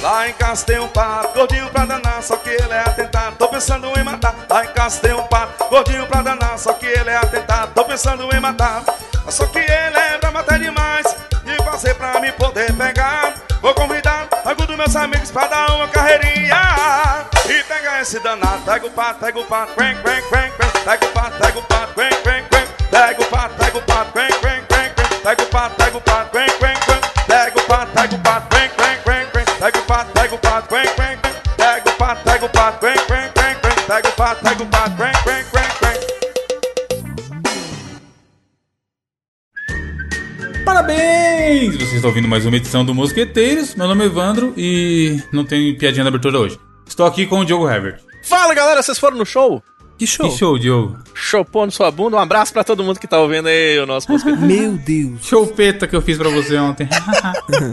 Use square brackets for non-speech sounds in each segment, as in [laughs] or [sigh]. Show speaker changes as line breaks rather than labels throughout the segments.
Lá em casa tem um pato, gordinho pra danar, só que ele é atentado, tô pensando em matar. Lá em casa tem um pato, gordinho pra danar, só que ele é atentado, tô pensando em matar. Só que ele é pra matar demais, e fazer pra me poder pegar. Vou convidar alguns dos meus amigos pra dar uma carreirinha. E pegar esse danado, pega o pato, pega o pato, quen, quen, quen, quen. Pega o pato, pega o pato, quen, quen, quen. Pega o pato, pega o pato, quen, quen, quen, quen. Pega o pato, pega o pato, quen, pato.
Parabéns! Vocês estão ouvindo mais uma edição do Mosqueteiros. Meu nome é Evandro e não tem piadinha na abertura hoje. Estou aqui com o Diogo Herbert.
Fala galera, vocês foram no show?
Que show.
Que show, Diogo.
Chopou no sua bunda. Um abraço pra todo mundo que tá ouvindo aí o nosso mosqueteiro. [laughs]
Meu Deus.
Chopeta que eu fiz pra você ontem.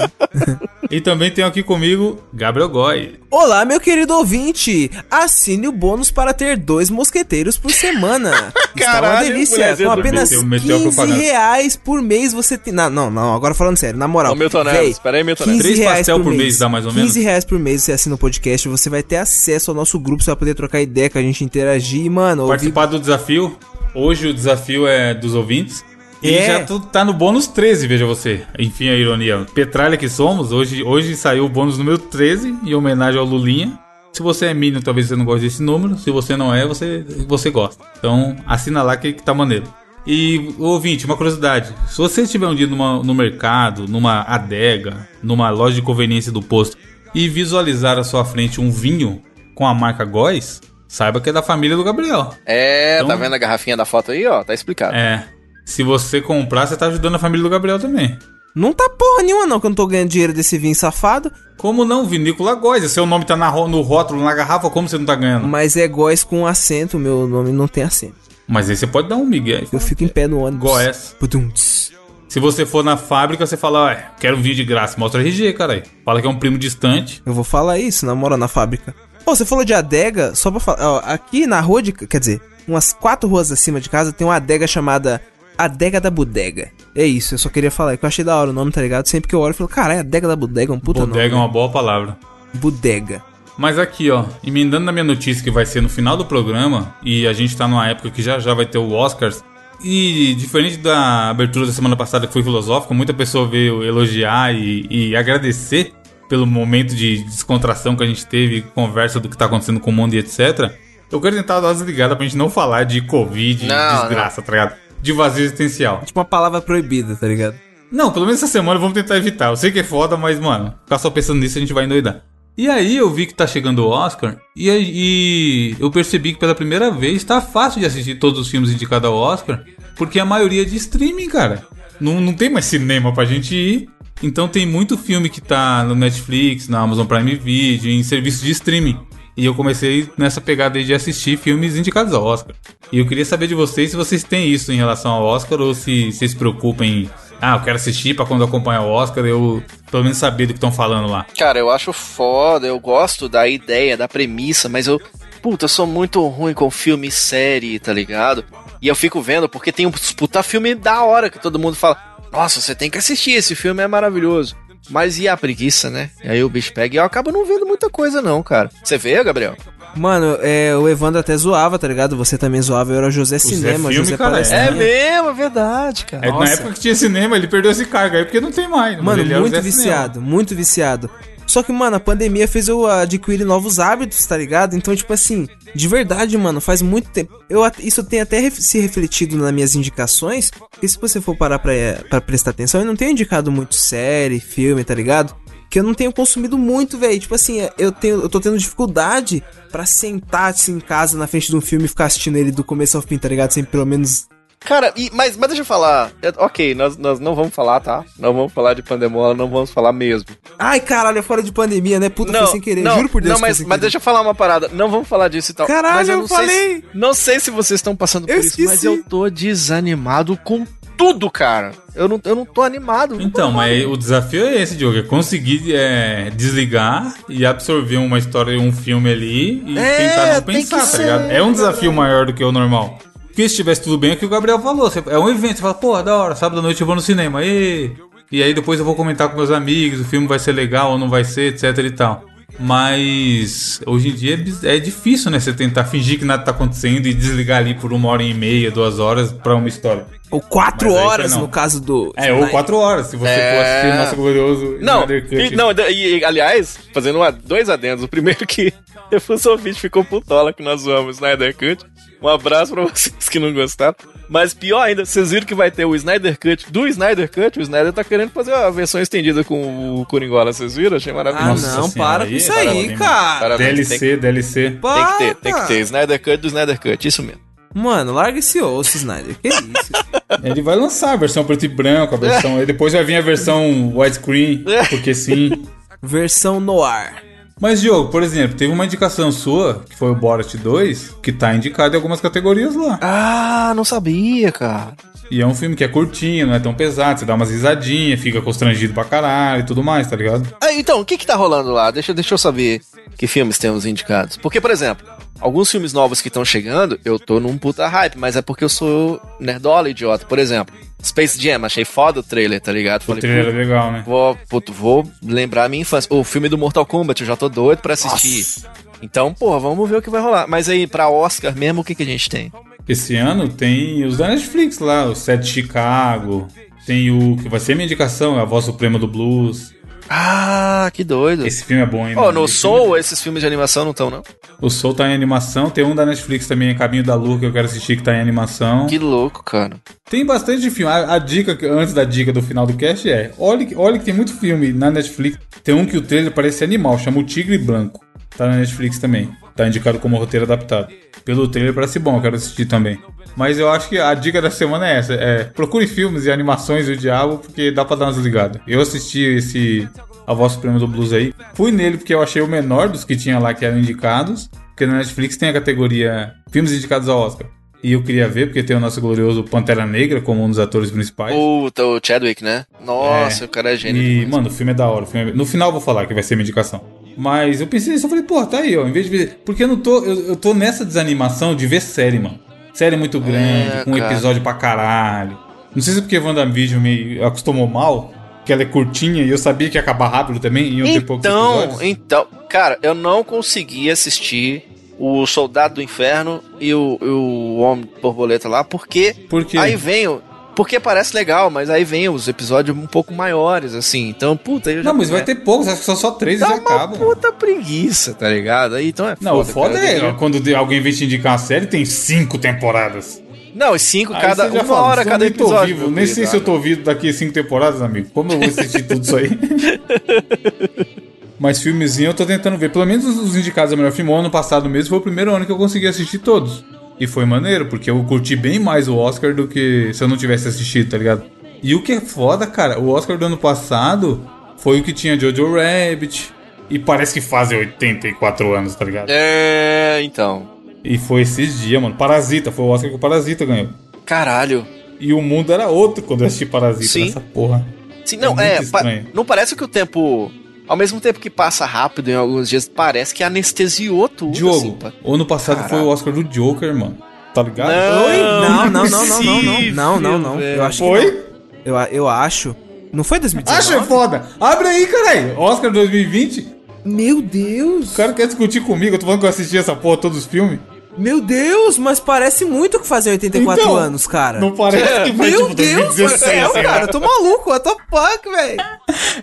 [laughs] e também tenho aqui comigo Gabriel Goy.
Olá, meu querido ouvinte. Assine o bônus para ter dois mosqueteiros por semana. [laughs] Está uma
Caralho,
delícia. Com apenas
Meteu- meteu a
15
propaganda.
reais por mês você tem... Não, não, não. Agora falando sério, na moral.
Ô, Milton
véi,
Neves, pera aí, Milton Neves.
15
Três
reais
pastel por mês dá mais ou menos?
15 reais por mês você assina o podcast, você vai ter acesso ao nosso grupo, você vai poder trocar ideia com a gente, interagir, e, mano.
Participar do desafio. Hoje o desafio é dos ouvintes. E
É.
já tu tá no bônus 13, veja você. Enfim, a ironia. Petralha que somos, hoje, hoje saiu o bônus número 13, em homenagem ao Lulinha. Se você é Minion, talvez você não goste desse número. Se você não é, você, você gosta. Então, assina lá que, que tá maneiro. E, ouvinte, uma curiosidade. Se você estiver um dia numa, no mercado, numa adega, numa loja de conveniência do posto, e visualizar à sua frente um vinho com a marca Góis, saiba que é da família do Gabriel.
É,
Então-
tá vendo a garrafinha da foto aí, ó? Tá explicado.
É. Se você comprar, você tá ajudando a família do Gabriel também.
Não tá porra nenhuma, não, que eu não tô ganhando dinheiro desse vinho safado.
Como não, Vinícola Góis? Seu nome tá na no rótulo, na garrafa, como você não tá ganhando?
Mas é góis com acento, meu nome não tem acento.
Mas aí você pode dar um migué.
Eu fico em pé no ônibus. Tss.
Se você for na fábrica, você fala, ué, quero um vinho de graça. Mostra RG, caralho. Fala que é um primo distante.
Eu vou falar isso, na moral, na fábrica. Ô, você falou de adega, só pra falar. Ó, aqui na rua de. Quer dizer, umas quatro ruas acima de casa tem uma adega chamada Adega da Bodega. É isso, eu só queria falar, é que eu achei da hora o nome, tá ligado? Sempre que eu olho, eu falo, caralho, Adega da Bodega é um puta
Bodega é
nome.
uma boa palavra.
Bodega.
Mas aqui, ó, emendando na minha notícia que vai ser no final do programa, e a gente tá numa época que já já vai ter o Oscars, e diferente da abertura da semana passada que foi filosófica, muita pessoa veio elogiar e, e agradecer pelo momento de descontração que a gente teve, conversa do que tá acontecendo com o mundo e etc. Eu quero tentar dar uma desligada pra gente não falar de Covid,
Não,
desgraça, tá ligado? De vazio existencial.
Tipo uma palavra proibida, tá ligado?
Não, pelo menos essa semana vamos tentar evitar. Eu sei que é foda, mas, mano, ficar só pensando nisso a gente vai endoidar. E aí eu vi que tá chegando o Oscar e, aí- e eu percebi que pela primeira vez tá fácil de assistir todos os filmes indicados ao Oscar, porque a maioria é de streaming, cara. Não, não tem mais cinema pra gente ir. Então tem muito filme que tá no Netflix, na Amazon Prime Video, em serviços de streaming. E eu comecei nessa pegada aí de assistir filmes indicados ao Oscar. E eu queria saber de vocês se vocês têm isso em relação ao Oscar ou se vocês se preocupam em. Ah, eu quero assistir pra quando acompanhar o Oscar eu pelo menos saber do que estão falando lá.
Cara, eu acho foda, eu gosto da ideia, da premissa, mas eu. Puta, eu sou muito ruim com filme e série, tá ligado? E eu fico vendo porque tem uns puta filme da hora que todo mundo fala: Nossa, você tem que assistir, esse filme é maravilhoso. Mas e a preguiça, né? E aí o bicho pega e eu acabo não vendo muita coisa, não, cara. Você vê, Gabriel?
Mano, é, o Evandro até zoava, tá ligado? Você também zoava, eu era José Cinema,
Filme,
José
cara,
Palestrinha.
É mesmo, é verdade, cara.
É, na época que tinha cinema, ele perdeu esse cargo aí porque não tem mais. mas
Mano,
o
muito
Zé
viciado, muito viciado. Só que, mano, a pandemia fez eu adquirir novos hábitos, tá ligado? Então, tipo assim, de verdade, mano, faz muito tempo. Eu, isso tem até se refletido nas minhas indicações. Porque se você for parar pra, pra prestar atenção, eu não tenho indicado muito série, filme, tá ligado? Que eu não tenho consumido muito, velho. Tipo assim, eu, tenho, eu tô tendo dificuldade pra sentar assim, em casa na frente de um filme e ficar assistindo ele do começo ao fim, tá ligado? Sem pelo menos
Cara, e- mas, mas deixa eu falar. É, ok, nós, nós não vamos falar, tá? Não vamos falar de Pandemola, não vamos falar mesmo.
Ai, caralho, é fora de pandemia, né? Puta, foi sem querer.
não,
Juro por Deus
Não, mas, mas deixa eu falar uma parada. Não vamos falar disso e tal.
Caralho,
mas
eu
não sei
falei.
se- não sei se vocês estão passando por
Eu
isso, mas eu tô desanimado com tudo, cara. Eu não, eu não tô animado.
Então, mas o desafio é esse, Diogo. É conseguir é, desligar e absorver uma história, um filme ali e
É,
tentar não pensar, tá ligado? É um desafio maior do que o normal. Porque se tivesse tudo bem, é o que o Gabriel falou. É um evento, você fala, porra, da hora, sábado à noite eu vou no cinema. E E aí depois eu vou comentar com meus amigos, o filme vai ser legal ou não vai ser, etc e tal. Mas hoje em dia é é difícil, né? Você tentar fingir que nada tá acontecendo e desligar ali por uma hora e meia, duas horas pra uma história.
Ou quatro
Mas
horas, no caso do.
É, ou quatro horas, se você
É.
for assistir o nosso glorioso
Não, e, não e, e, aliás, fazendo uma- dois adendos. O primeiro que [laughs] o ouvinte ficou putola que nós zoamos Snyder Cut. Um abraço pra vocês que não gostaram. Mas pior ainda, vocês viram que vai ter o Snyder Cut do Snyder Cut. O Snyder tá querendo fazer a versão estendida com o Coringola. Vocês viram? Achei
Ah,
maravilhoso.
Nossa
não,
senhora,
para com isso
é
aí,
parabéns,
cara.
Parabéns, tem,
DLC, DLC.
tem que ter, tem que
Para.
ter. Snyder Cut do Snyder Cut, isso mesmo.
Mano, larga esse osso, Snyder. Que isso? [laughs]
Ele vai lançar a versão preto e branco, a versão. [laughs] aí depois vai vir a versão widescreen, porque sim. [laughs]
Versão noir.
Mas, Diogo, por exemplo, teve uma indicação sua, que foi o Borat 2, que tá indicado em algumas categorias lá.
Ah, não sabia, cara.
E é um filme que é curtinho, não é tão pesado, você dá umas risadinhas, fica constrangido pra caralho e tudo mais, tá ligado?
Ah, então, o que que tá rolando lá? Deixa, deixa eu saber que filmes temos indicados. Porque, por exemplo, alguns filmes novos que estão chegando, eu tô num puta hype, mas é porque eu sou nerdola idiota. Por exemplo, Space Jam, achei foda o trailer, tá ligado?
O
Falei,
trailer é legal, né?
vou, puto, vou lembrar a minha infância. O filme do Mortal Kombat, eu já tô doido pra assistir. Então, porra, vamos ver o que vai rolar. Mas aí, pra Oscar mesmo, o que que a gente tem?
Esse ano tem os da Netflix lá, o Set Chicago, tem o que vai ser minha indicação, é a Voz Suprema do Blues.
Ah, que doido.
Esse filme é bom, hein? Mano?
no
Esse
Soul, esses filmes de animação não estão, não?
O Soul tá em animação, tem um da Netflix também, Caminho da Lua, que eu quero assistir, que tá em animação.
Que louco, cara.
Tem bastante filme. A, a dica, antes da dica do final do cast, é: olha, que- olha que tem muito filme na Netflix. Tem um que o trailer parece animal, chama o Tigre Branco. Tá na Netflix também. Tá indicado como roteiro adaptado. Pelo trailer parece bom, eu quero assistir também. Mas eu acho que a dica da semana é essa: é procure filmes e animações do diabo, porque dá pra dar uma desligada. Eu assisti esse A Voz Suprema do Blues aí. Fui nele porque eu achei o menor dos que tinha lá que eram indicados. Porque na Netflix tem a categoria Filmes indicados ao Oscar. E eu queria ver, porque tem o nosso glorioso Pantera Negra como um dos atores principais.
Puta, o Chadwick, né? Nossa,
É.
o cara é gênio.
E,
demais.
mano, o filme é da hora. o é- No final eu vou falar que vai ser minha indicação. Mas eu pensei nisso, eu falei, pô, tá aí, ó. Em vez de ver. Porque eu não tô. Eu, eu tô nessa desanimação de ver série, mano. Série muito grande,
É,
com
cara.
episódio pra caralho. Não sei se é porque WandaVision me acostumou mal, que ela é curtinha e eu sabia que ia acabar rápido também, e poucos
Então, então, cara, eu não consegui assistir o Soldado do Inferno e o, o Homem Borboleta lá, porque
Por quê?
aí vem o. Porque parece legal, mas aí vem os episódios um pouco maiores, assim. Então, puta, eu já.
Não, mas vai ter poucos, acho que são só três e
Dá
já
uma
acaba.
puta preguiça, tá ligado? Aí, então é
Não, o foda
cara,
é
eu-
quando de- alguém vem te indicar uma série, tem cinco temporadas.
Não, cinco,
Aí
cada. Uma
fala,
hora
"Eu
cada
nem tô
episódio.
vivo, nem
querido."
sei se eu tô vivo daqui a cinco temporadas, amigo. Como eu vou assistir tudo isso aí? [laughs] Mas filmezinho eu tô tentando ver. Pelo menos os- os indicados ao melhor filme. O ano passado mesmo foi o primeiro ano que eu consegui assistir todos. E foi maneiro, porque eu curti bem mais o Oscar do que se eu não tivesse assistido, tá ligado? E o que é foda, cara, o Oscar do ano passado foi o que tinha Jojo Rabbit. E parece que fazem 84 anos, tá ligado?
É, então.
E foi esses dias, mano. Parasita, foi o Oscar que o Parasita ganhou.
Caralho.
E o mundo era outro quando eu assisti Parasita
Sim.
nessa porra.
Sim, não,
É
é. pa- não parece que o tempo. Ao mesmo tempo que passa rápido em alguns dias, parece que anestesiou tudo. assim,
Diogo,
pá.
o ano passado foi
Caralho.
o Oscar do Joker, mano. Tá ligado?
Não.
Não, não, não, não, não, não. Não, não, não. Eu acho que
Foi?
Eu, eu acho. Não foi 2019?
Acho é foda. Abre aí, caralho. Oscar 2020.
Meu Deus!
O cara quer discutir comigo. Eu tô falando que eu assisti essa porra todos os filmes.
Meu Deus, mas parece muito que fazem 84
Então,
anos, cara.
Não parece que foi
Meu
tipo
Deus,
2016.
Rafael,
sei lá.
cara, eu tô maluco, what the fuck, velho.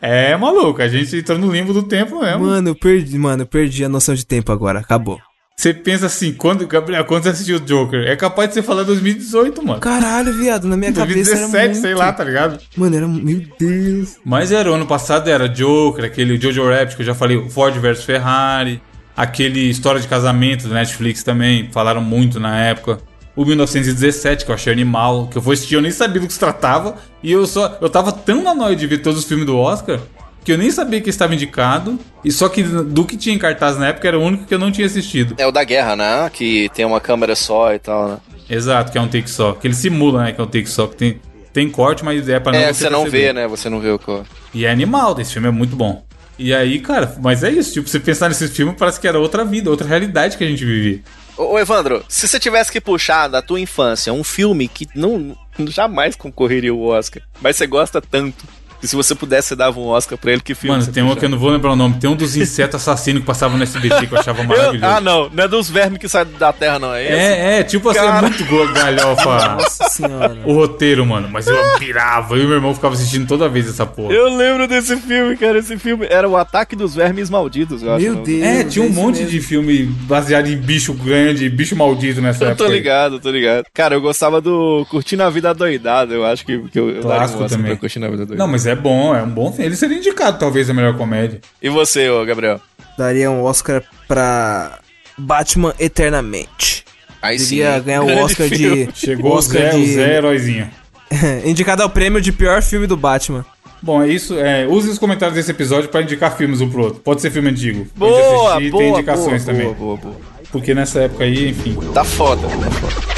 É, maluco. A gente entrou no limbo do tempo mesmo.
Mano, eu perdi, mano, eu perdi a noção de tempo agora, acabou.
Você pensa assim, quando, Gabriel, quando você assistiu o Joker, é capaz de você falar 2018, mano.
Caralho, viado, na minha cabeça era
2017,
muito...
sei lá, tá ligado?
Mano, era... Meu Deus.
Mas era, o ano passado era Joker, aquele Jojo Rabbit que eu já falei, Ford vs Ferrari, aquele História de Casamento do Netflix também, falaram muito na época. O 1917, que eu achei animal, que eu fui assistir, eu nem sabia do que se tratava, e eu só. Eu tava tão na noia de ver todos os filmes do Oscar que eu nem sabia que estava indicado, e só que do que tinha em cartaz na época era o único que eu não tinha assistido.
É o da guerra, né? Que tem uma câmera só e tal, né?
Exato, que é um take só. Que ele simula, né, que é um take só, que tem, tem corte, mas é pra não
é, você não
perceber.
vê, né? Você não vê o que.
E é animal, esse filme é muito bom. E aí, cara, mas é isso, tipo, você pensar nesse filme parece que era outra vida, outra realidade que a gente vivia.
Ô, Evandro, se você tivesse que puxar da tua infância um filme que não jamais concorreria ao Oscar, mas você gosta tanto, E se você pudesse, você dava um Oscar pra ele, que filme
Mano,
você
tem um que eu não vou lembrar o nome. Tem um dos insetos assassinos que passava no SBT que eu achava
Eu-
maravilhoso.
ah, não. Não é dos vermes que saem da terra, não. É esse?
É, é, tipo assim, é
Cara.
muito galhofa
Nossa senhora.
o roteiro, mano. Mas eu pirava. Eu e meu irmão ficava assistindo toda vez essa porra.
Eu lembro desse filme, cara. Esse filme era o Ataque dos Vermes Malditos, eu acho.
Meu
não.
Deus.
É, tinha um monte
mesmo.
de filme baseado em bicho grande, bicho maldito nessa
Eu
época.
tô
aí.
ligado, tô ligado. Cara, eu gostava do Curtindo a Vida Doidada. Eu acho que, que eu, eu
Clássico também.
pra Curtindo a Vida Doidada.
Não, mas é bom, é um bom filme. Ele seria indicado, talvez, a melhor comédia.
E você, ô Gabriel?
Daria um Oscar pra Batman Eternamente.
Aí
Devia ganhar o Oscar
filme.
de.
Chegou
o Oscar
Zé,
de.
o Zé Heróizinho. [laughs]
Indicado ao prêmio de pior filme do Batman.
Bom, é isso. É, use os comentários desse episódio pra indicar filmes um pro outro. Pode ser filme antigo.
Boa,
assistir,
boa,
tem indicações
boa,
também.
boa, boa, boa.
Porque nessa época aí, enfim.
Tá foda, tá foda.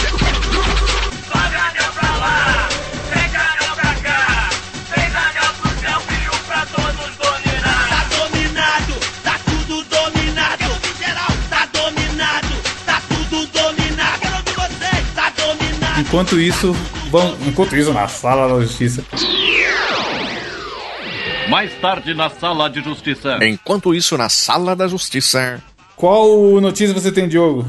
Enquanto isso, vão, enquanto isso, na sala da justiça.
Mais tarde na sala de justiça.
Enquanto isso, na sala da justiça.
Qual notícia você tem, Diogo?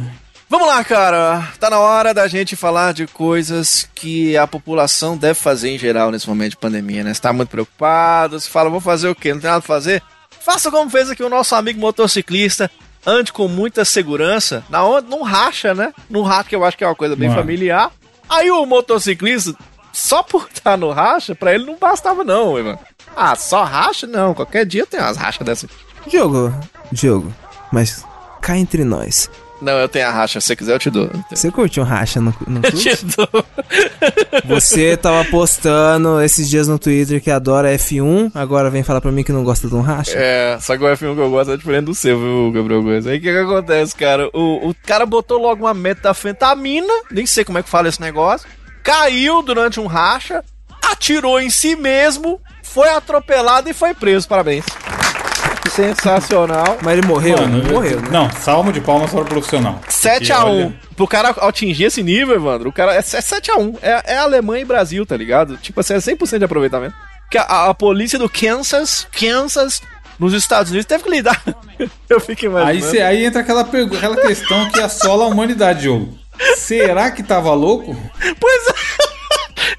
Vamos lá, cara. Tá na hora da gente falar de coisas que a população deve fazer em geral nesse momento de pandemia, né? Você tá muito preocupado, você fala, vou fazer o quê? Não tem nada pra fazer? Faça como fez aqui o nosso amigo motociclista. Ande com muita segurança. Na onde não racha, né? Não racha, que eu acho que é uma coisa bem
Mano.
familiar. Aí o motociclista, só por estar no racha, pra ele não bastava, não, mano. Ah, só racha? Não. Qualquer dia tem umas rachas dessas.
Diogo, Diogo, mas cá entre nós.
Não, eu tenho a racha. Se você quiser, eu te dou.
Você curtiu um racha no, no
Eu te dou. [laughs]
Você tava postando esses dias no Twitter que adora F1, agora vem falar pra mim que não gosta de um racha?
É, só que o F1 que eu gosto é diferente do seu, viu, Gabriel Gomes? Aí o que que acontece, cara? O, o cara botou logo uma metafetamina, nem sei como é que fala esse negócio, caiu durante um racha, atirou em si mesmo, foi atropelado e foi preso, parabéns. Sensacional.
Mas ele morreu?
Mano, eu-
morreu, né?
Não, salmo de palmas para o profissional.
7x1.
olha-
Pro cara atingir esse nível, Evandro, o cara é 7x1. É, é Alemanha e Brasil, tá ligado? Tipo assim, é 100% de aproveitamento. Que a, a polícia do Kansas, Kansas, nos Estados Unidos, teve que lidar. [laughs] Eu fico imaginando.
Aí, cê- aí entra aquela, pergu- aquela questão que assola a humanidade, Diogo. Será que tava louco?
Pois é.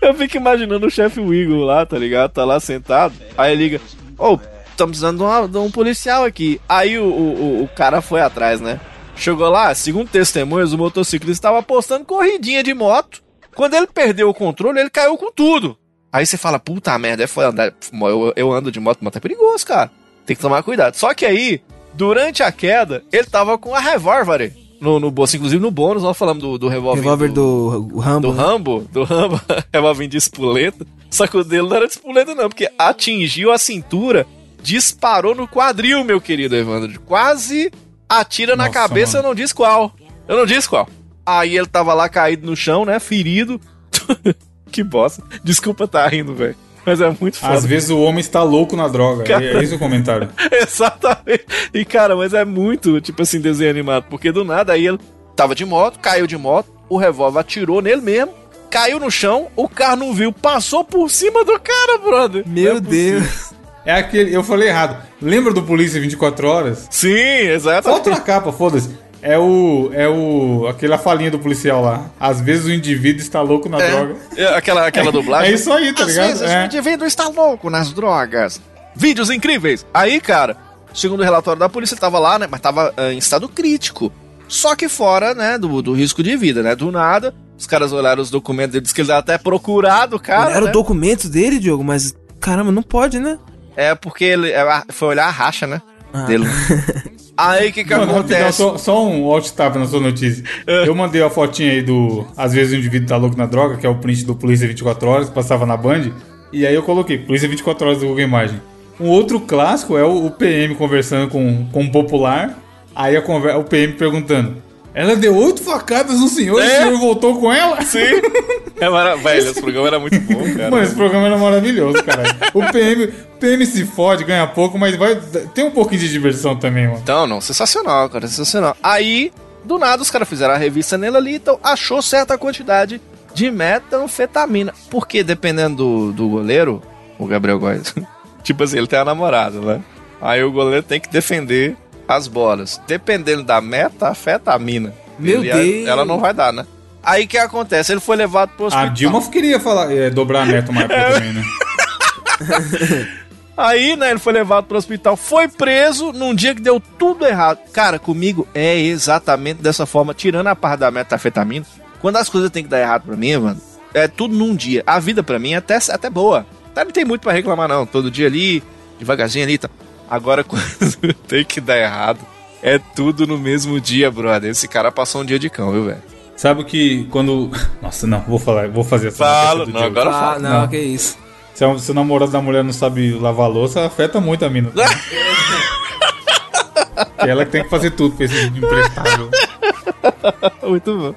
[laughs] Eu fico imaginando o chefe Wiggle lá, tá ligado? Tá lá sentado. Aí liga: Ô, estamos precisando de, uma- de um policial aqui. Aí o, o, o- cara foi atrás, né? Chegou lá, segundo testemunhas, o motociclista estava apostando corridinha de moto. Quando ele perdeu o controle, ele caiu com tudo. Aí você fala: puta merda, é foda andar. Eu, eu ando de moto, moto é perigoso, cara. Tem que tomar cuidado. Só que aí, durante a queda, ele tava com a revólver no, no bolso. Inclusive no bônus, nós falamos do, do revólver.
Revólver do, o Rambo.
Do
né?
Rambo? Do Rambo, [laughs] revólver de espoleta. Só que o dele não era de espoleta, não, porque atingiu a cintura, disparou no quadril, meu querido Evandro. Quase atira na
Nossa,
cabeça,
mano.
eu não disse qual. Eu não disse qual. Aí ele tava lá caído no chão, né? Ferido. [laughs] que bosta. Desculpa tá rindo, velho. Mas é muito foda.
Às vezes o homem está louco na droga.
Cara.
É esse o comentário. [laughs]
Exatamente. E, cara, mas é muito, tipo assim, desenho animado. Porque do nada aí ele tava de moto, caiu de moto, o revólver atirou nele mesmo, caiu no chão, o carro não viu, passou por cima do cara, brother.
Meu
é possível.
Deus.
É aquele. Eu falei errado. Lembra do Polícia 24 Horas?
Sim, exatamente.
Outra capa, foda-se. É o. É o. Aquela falinha do policial lá. Às vezes o indivíduo está louco na droga.
É, aquela, aquela [laughs] dublagem.
É isso aí, tá
Às
ligado?
vezes
É.
o indivíduo está louco nas drogas. Vídeos incríveis. Aí, cara, segundo o relatório da polícia, ele tava lá, né? Mas tava ah, em estado crítico. Só que fora, né, do, do risco de vida, né? Do nada, os caras olharam os documentos dele, diz que ele era até procurado, cara.
Era
né?
o documento dele, Diogo, mas caramba, não pode, né?
É porque ele é, foi olhar a racha, né?
Ah.
Dele. [laughs] Aí o que que
rapidão,
acontece?
só, só um alt tab na sua notícia. Eu mandei a fotinha aí do. Às vezes o indivíduo tá louco na droga, que é o print do Polícia 24 Horas, que passava na Band. E aí eu coloquei, Polícia 24 Horas do Google Imagem. Um outro clássico é o, o PM conversando com, com um popular. Aí a conver- o PM perguntando: Ela deu oito facadas no senhor e
É?
o senhor voltou com ela?
Sim. [laughs] É mara... Velho, esse programa era muito bom, cara.
Mano, esse programa era maravilhoso, caralho. O PM, PM se fode, ganha pouco, mas vai. Tem um pouquinho de diversão também, mano.
Então, não, sensacional, cara, sensacional. Aí, do nada, os caras fizeram a revista nele ali, então achou certa quantidade de metanfetamina. Porque, dependendo do, do goleiro, o Gabriel Góes. [laughs] tipo assim, ele tem a namorada, né? Aí o goleiro tem que defender as bolas. Dependendo da meta, afeta a mina.
Meu
Ele-
Deus.
Ela não vai dar, né? Aí o que acontece? Ele foi levado pro
A
hospital.
Dilma queria falar, é, dobrar a meta uma época [laughs] também, né? [laughs]
Aí, né, ele foi levado pro hospital, foi preso num dia que deu tudo errado. Cara, comigo é exatamente dessa forma, tirando a parte da metafetamina. Quando as coisas têm que dar errado pra mim, mano, é tudo num dia. A vida pra mim é até, até boa. Tá, Não tem muito pra reclamar, não. Todo dia ali, devagarzinho ali e tal. Agora, [laughs] quando tem que dar errado, é tudo no mesmo dia, brother. Esse cara passou um dia de cão, viu, velho?
Sabe que quando. [laughs] Nossa, não, vou falar, vou fazer essa
Fala,
notícia do
não, agora
Ah,
fala.
não,
Não.
que isso.
Se, a- se o namorado da mulher não sabe lavar a louça, afeta muito a mina. que [laughs] ela que tem que fazer tudo pra esse imprestável.
Muito bom.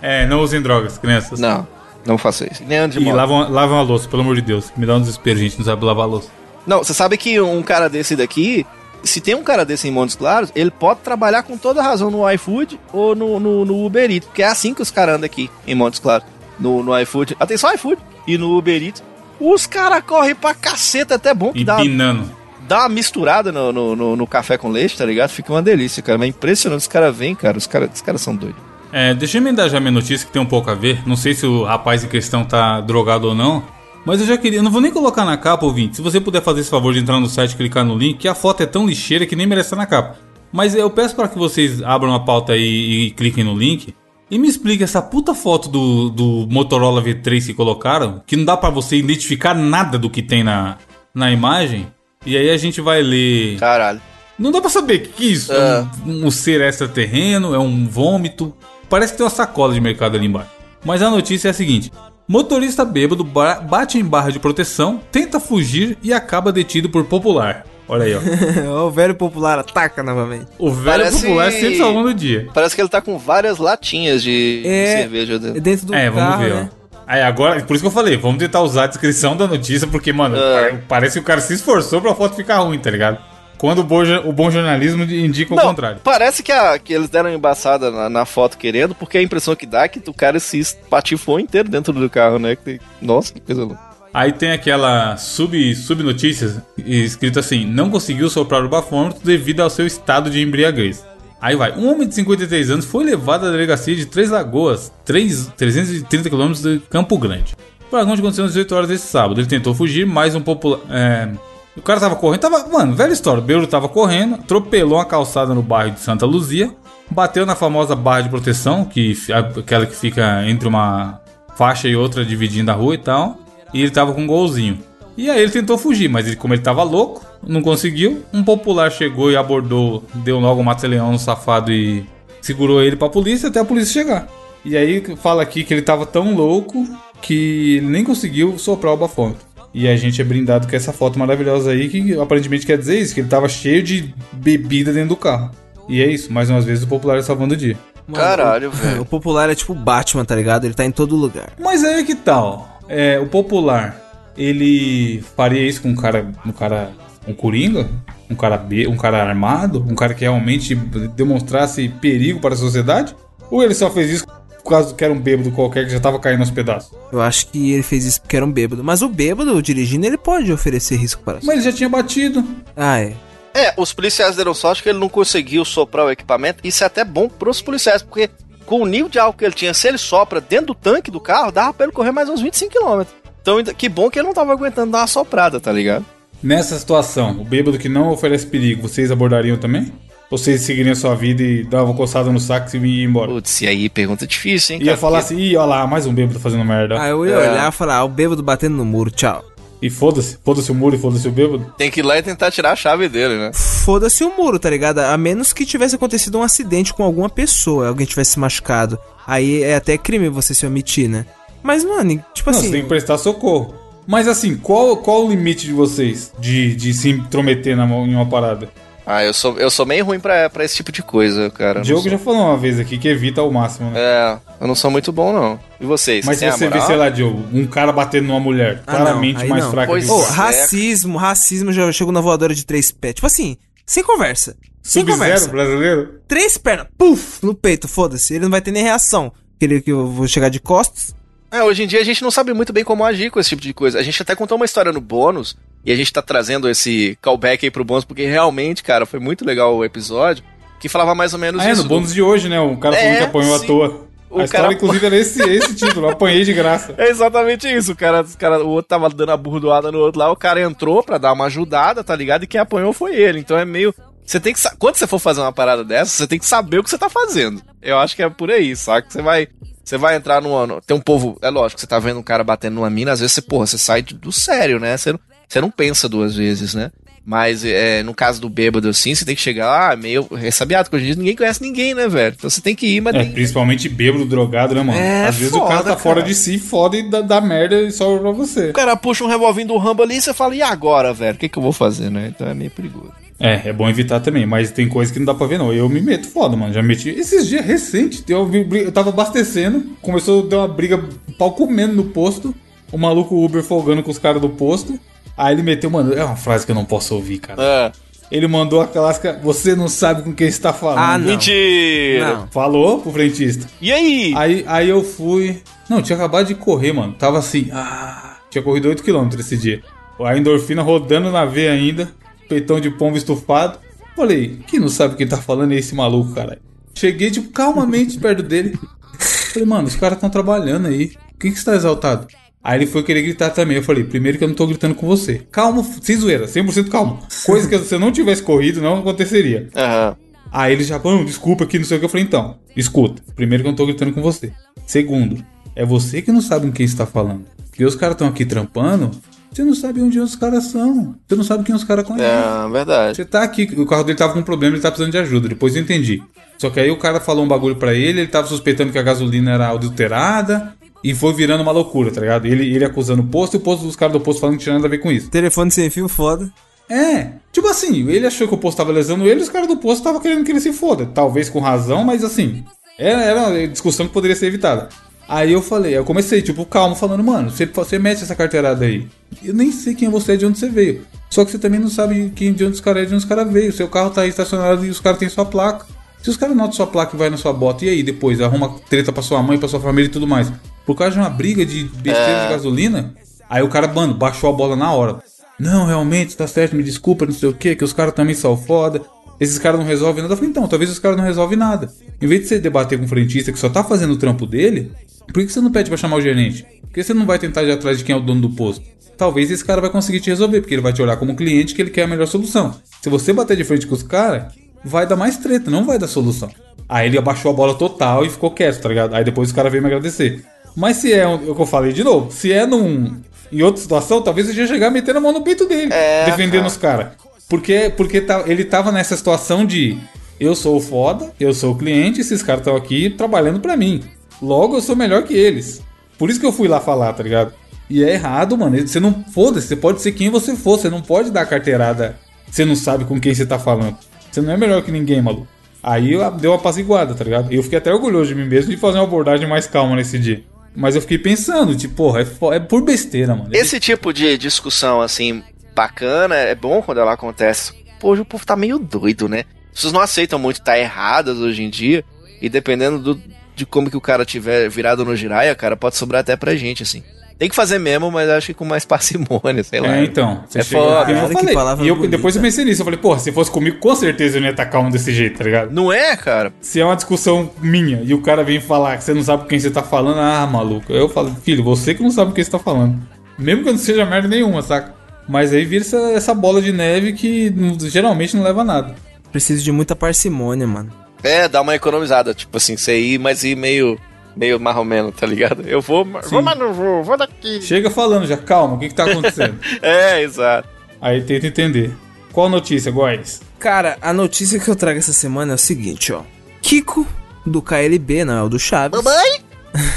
É, não usem drogas, crianças.
Não, não faça isso. Nem ande de
E lavam, lavam a louça, pelo amor de Deus. Me dá um desespero, gente, não sabe lavar a louça.
Não, você sabe que um cara desse daqui, se tem um cara desse em Montes Claros, ele pode trabalhar com toda razão no iFood ou no, no, no Uber Eats, porque é assim que os caras andam aqui em Montes Claros. No, no iFood, atenção iFood, e no Uber Eats. Os caras correm pra caceta, até bom que dá,
Empinando.
dá uma misturada no, no, no- no café com leite, tá ligado? Fica uma delícia, cara. Mas é impressionante, os caras vêm, cara, os caras os caras são doidos.
É, deixa eu emendar já minha notícia que tem um pouco a ver. Não sei se o rapaz em questão tá drogado ou não. Mas eu já queria. Eu não vou nem colocar na capa, ouvinte. Se você puder fazer esse favor de entrar no site e clicar no link, que a foto é tão lixeira que nem merece estar na capa. Mas eu peço para que vocês abram a pauta aí e cliquem no link. E me explique essa puta foto do, do Motorola V3 que colocaram, que não dá pra você identificar nada do que tem na, na imagem. E aí a gente vai ler.
Caralho.
Não dá pra saber o que que é isso. É um, um ser extraterreno, é um vômito. Parece que tem uma sacola de mercado ali embaixo. Mas a notícia é a seguinte: motorista bêbado ba- bate em barra de proteção, tenta fugir e acaba detido por popular. Olha aí, ó. [laughs]
o velho popular ataca novamente.
O velho
Parece-
popular sempre salvando o dia.
Parece que ele tá com várias latinhas de
É.
cerveja
É
dentro.
dentro do
É, vamos
carro,
ver,
né?
ó. Aí agora, por isso que eu falei, vamos tentar usar a descrição da notícia, porque, mano,
É.
pa- parece que o cara se esforçou pra foto ficar ruim, tá ligado? Quando o bom, o bom jornalismo indica o
Não,
contrário.
parece que, a- que eles deram embaçada na, na foto querendo, porque a impressão que dá é que o cara se espatifou inteiro dentro do carro, né? Nossa, que coisa louca.
Aí tem aquela sub, subnotícias escrito assim: não conseguiu soprar o bafômetro devido ao seu estado de embriaguez. Aí vai: um homem de 53 anos foi levado à delegacia de Três Lagoas, 3, 330 km de Campo Grande. O bagulho aconteceu às 18 horas desse sábado. Ele tentou fugir, mas um popular. É, o cara tava correndo, tava. Mano, velha história. O Beuro tava correndo, atropelou uma calçada no bairro de Santa Luzia, bateu na famosa barra de proteção, que, aquela que fica entre uma faixa e outra dividindo a rua e tal. E ele tava com um golzinho. E aí ele tentou fugir, mas ele, como ele tava louco, não conseguiu. Um popular chegou e abordou, deu logo um mata-leão no safado e segurou ele pra polícia até a polícia chegar. E aí fala aqui que ele tava tão louco que ele nem conseguiu soprar o bafômetro. E a gente é brindado com essa foto maravilhosa aí que aparentemente quer dizer isso, que ele tava cheio de bebida dentro do carro. E é isso, mais umas vezes o popular é salvando o dia.
Mano,
Caralho,
o-
velho. [laughs]
O popular é tipo o Batman, tá ligado? Ele tá em todo lugar.
Mas aí que tal? É, o popular, ele faria isso com um cara, um cara, um coringa, um cara, be- um cara armado, um cara que realmente demonstrasse perigo para a sociedade? Ou ele só fez isso por causa que era um bêbado qualquer que já tava caindo aos pedaços?
Eu acho que ele fez isso porque era um bêbado. Mas o bêbado dirigindo, ele pode oferecer risco para
Mas ele já tinha batido.
Ah, é.
É, os policiais deram sorte que ele não conseguiu soprar o equipamento. Isso é até bom pros policiais, porque com o nível de álcool que ele tinha, se ele sopra dentro do tanque do carro, dava pra ele correr mais uns 25 km. Então, que bom que ele não tava aguentando dar uma soprada, tá ligado?
Nessa situação, o bêbado que não oferece perigo, vocês abordariam também? Ou vocês seguiriam sua vida e davam uma coçada no saco e iam embora?
Putz, e aí, pergunta difícil, hein,
Ia
cara?
falar
Porque-
assim, ih, olha lá, mais um bêbado fazendo merda.
Ah, eu ia
É.
olhar e falar, ah, o bêbado batendo no muro, tchau.
E foda-se, foda-se o muro e foda-se o bêbado.
Tem que ir lá e tentar tirar a chave dele, né?
Foda-se o muro, tá ligado? A menos que tivesse acontecido um acidente com alguma pessoa, alguém tivesse se machucado. Aí é até crime você se omitir, né? Mas, mano, tipo
Não,
assim.
você tem que prestar socorro. Mas assim, qual, qual o limite de vocês de, de se intrometer na, mão- em uma parada?
Ah, eu sou, eu sou meio ruim pra, pra esse tipo de coisa, cara.
O Diogo já falou uma vez aqui que evita ao máximo, né?
É, eu não sou muito bom, não. E vocês?
Mas se você vê, sei lá, Diogo, um cara batendo numa mulher,
Ah,
claramente
não,
mais
não.
fraca
Pois
que você.
é.
racismo, racismo já chegou na voadora de três pés. Tipo assim, sem conversa. Sem
Sub-zero
conversa.
brasileiro?
Três pernas, puf, no peito, foda-se. Ele não vai ter nem reação. Que, ele, que eu vou chegar de costas.
É, hoje em dia a gente não sabe muito bem como agir com esse tipo de coisa. A gente até contou uma história no bônus, e a gente tá trazendo esse callback aí pro bônus, porque realmente, cara, foi muito legal o episódio, que falava mais ou menos
Ah, é,
isso.
no bônus de hoje, né? O cara falando
É,
que apanhou
sim.
à toa.
O
a história,
cara-
inclusive, era esse, esse título. Apanhei de graça. [laughs]
É exatamente isso, o cara, os cara, o outro tava dando a burdoada no outro lá, o cara entrou pra dar uma ajudada, tá ligado? E quem apanhou foi ele. Então é meio. Você tem que. Quando você for fazer uma parada dessa, você tem que saber o que você tá fazendo. Eu acho que é por aí, saca? Você vai. Você vai entrar no ano. Tem um povo. É lógico, você tá vendo um cara batendo numa mina, às vezes você, porra, você sai do sério, né? Você não, você não pensa duas vezes, né? Mas é, no caso do bêbado, assim, você tem que chegar lá meio ressabiado, porque hoje em dia ninguém conhece ninguém, né, velho? Então você tem que ir, mas
É,
tem.
principalmente bêbado, drogado, né, mano?
É
Às vezes o
foda,
cara tá
cara.
fora de si, foda e dá, dá merda e sobra pra você.
O cara puxa um revolvinho do Rambo ali e você fala, e agora, velho? O que, que eu vou fazer, né? Então é meio perigoso.
É, é bom evitar também, mas tem coisa que não dá pra ver, não. Eu me meto foda, mano. Já meti. Esses dias recentes, eu, eu tava abastecendo, começou a dar uma briga, pau comendo no posto. O maluco Uber folgando com os caras do posto. Aí ele meteu, mano, é uma frase que eu não posso ouvir, cara.
Ah,
Ele mandou a clássica, você não sabe com quem está falando.
Ah, não.
mentira!
Não.
Falou pro frentista.
E aí?
Aí, aí eu fui. Não, tinha acabado de correr, mano. Tava assim. Ah, tinha corrido 8km esse dia. A endorfina rodando na veia ainda. Peitão de pombo estufado. Falei, quem não sabe quem tá falando é esse maluco, cara. Cheguei, tipo, calmamente perto dele. Falei, mano, os caras estão trabalhando aí. Por que, que você tá exaltado? Aí ele foi querer gritar também. Eu falei, primeiro que eu não tô gritando com você. Calma, sem zoeira, 100% calmo. Coisa que se eu não tivesse corrido, não aconteceria.
Aham.
Aí ele já, não, desculpa aqui, não sei o que. Eu falei, então, escuta. Primeiro que eu não tô gritando com você. Segundo, é você que não sabe com quem está falando. Porque os caras estão aqui trampando, você não sabe onde os caras são. Você não sabe quem os caras conhecem.
É, verdade.
Você tá aqui, o carro dele tava com um problema, ele tá precisando de ajuda. Depois eu entendi. Só que aí o cara falou um bagulho pra ele, ele tava suspeitando que a gasolina era adulterada. E foi virando uma loucura, tá ligado? Ele, ele acusando o posto e o posto dos caras do posto falando que tinha nada a ver com isso.
Telefone sem fio, foda.
É, tipo assim, ele achou que o posto tava lesando ele e os caras do posto estavam querendo que ele se foda. Talvez com razão, mas assim, era, era uma discussão que poderia ser evitada. Aí eu falei, eu comecei, tipo, calmo, falando, mano, você, você mete essa carteirada aí. Eu nem sei quem é você, de onde você veio. Só que você também não sabe quem, de onde os caras é, de onde os caras veio. Seu carro tá aí estacionado e os caras têm sua placa. Se os caras notam sua placa e vai na sua bota, e aí depois arruma treta pra sua mãe, pra sua família e tudo mais. Por causa de uma briga de besteira de gasolina, aí o cara, mano, baixou a bola na hora. Não, realmente, tá certo, me desculpa, não sei o que, que os caras também são foda. Esses caras não resolvem nada. Eu falei, então, talvez os caras não resolvem nada. Em vez de você debater com o frentista que só tá fazendo o trampo dele, por que que você não pede pra chamar o gerente? Por que você não vai tentar ir atrás de quem é o dono do posto? Talvez esse cara vai conseguir te resolver, porque ele vai te olhar como cliente que ele quer a melhor solução. Se você bater de frente com os caras, vai dar mais treta, não vai dar solução. Aí ele abaixou a bola total e ficou quieto, tá ligado? Aí depois os caras veio me agradecer. Mas se é, um- é o que eu falei de novo, se é num. Em outra situação, talvez ele ia chegar metendo a mão no peito dele,
É,
defendendo
cara.
os caras. Porque, porque tá- ele tava nessa situação de eu sou o foda, eu sou o cliente, esses caras estão aqui trabalhando pra mim. Logo eu sou melhor que eles. Por isso que eu fui lá falar, tá ligado? E é errado, mano. Você não foda-se, você pode ser quem você for, você não pode dar carteirada. Você não sabe com quem você tá falando. Você não é melhor que ninguém, maluco. Aí eu deu uma apaziguada, tá ligado? Eu fiquei até orgulhoso de mim mesmo de fazer uma abordagem mais calma nesse dia. Mas eu fiquei pensando, tipo, porra, é, é por besteira, mano.
Esse tipo de discussão, assim, bacana, é bom quando ela acontece. Pô, o povo tá meio doido, né? Pessoas não aceitam muito tá erradas hoje em dia. E dependendo do, de como que o cara tiver virado no giraia, cara, pode sobrar até pra gente, assim. Tem que fazer mesmo, mas acho que com mais [laughs] parcimônia, sei lá.
É, então. Você
É foda.
eu
Cara, que
falei. E eu,
bonita.
depois eu pensei nisso. Eu falei, porra, se fosse comigo, com certeza eu não ia estar calmo desse jeito, tá ligado?
Não é, cara?
Se é uma discussão minha e o cara vem falar que você não sabe com quem você tá falando, ah, maluco. Eu falo, filho, você que não sabe com quem você tá falando. Mesmo que não seja merda nenhuma, saca? Mas aí vira essa, essa bola de neve que geralmente não leva a nada.
Preciso de muita parcimônia, mano.
É, dá uma economizada. Tipo assim, você ir, mas ir meio, meio marromeno, tá ligado? Eu vou, mas- vou, mas não vou, vou daqui.
Chega falando já, calma, o que que tá acontecendo? [laughs]
É, exato.
aí tenta entender. Qual notícia, Góis?
Cara, a notícia que eu trago essa semana é o seguinte, ó. Kiko, do KLB, não é o do Chaves.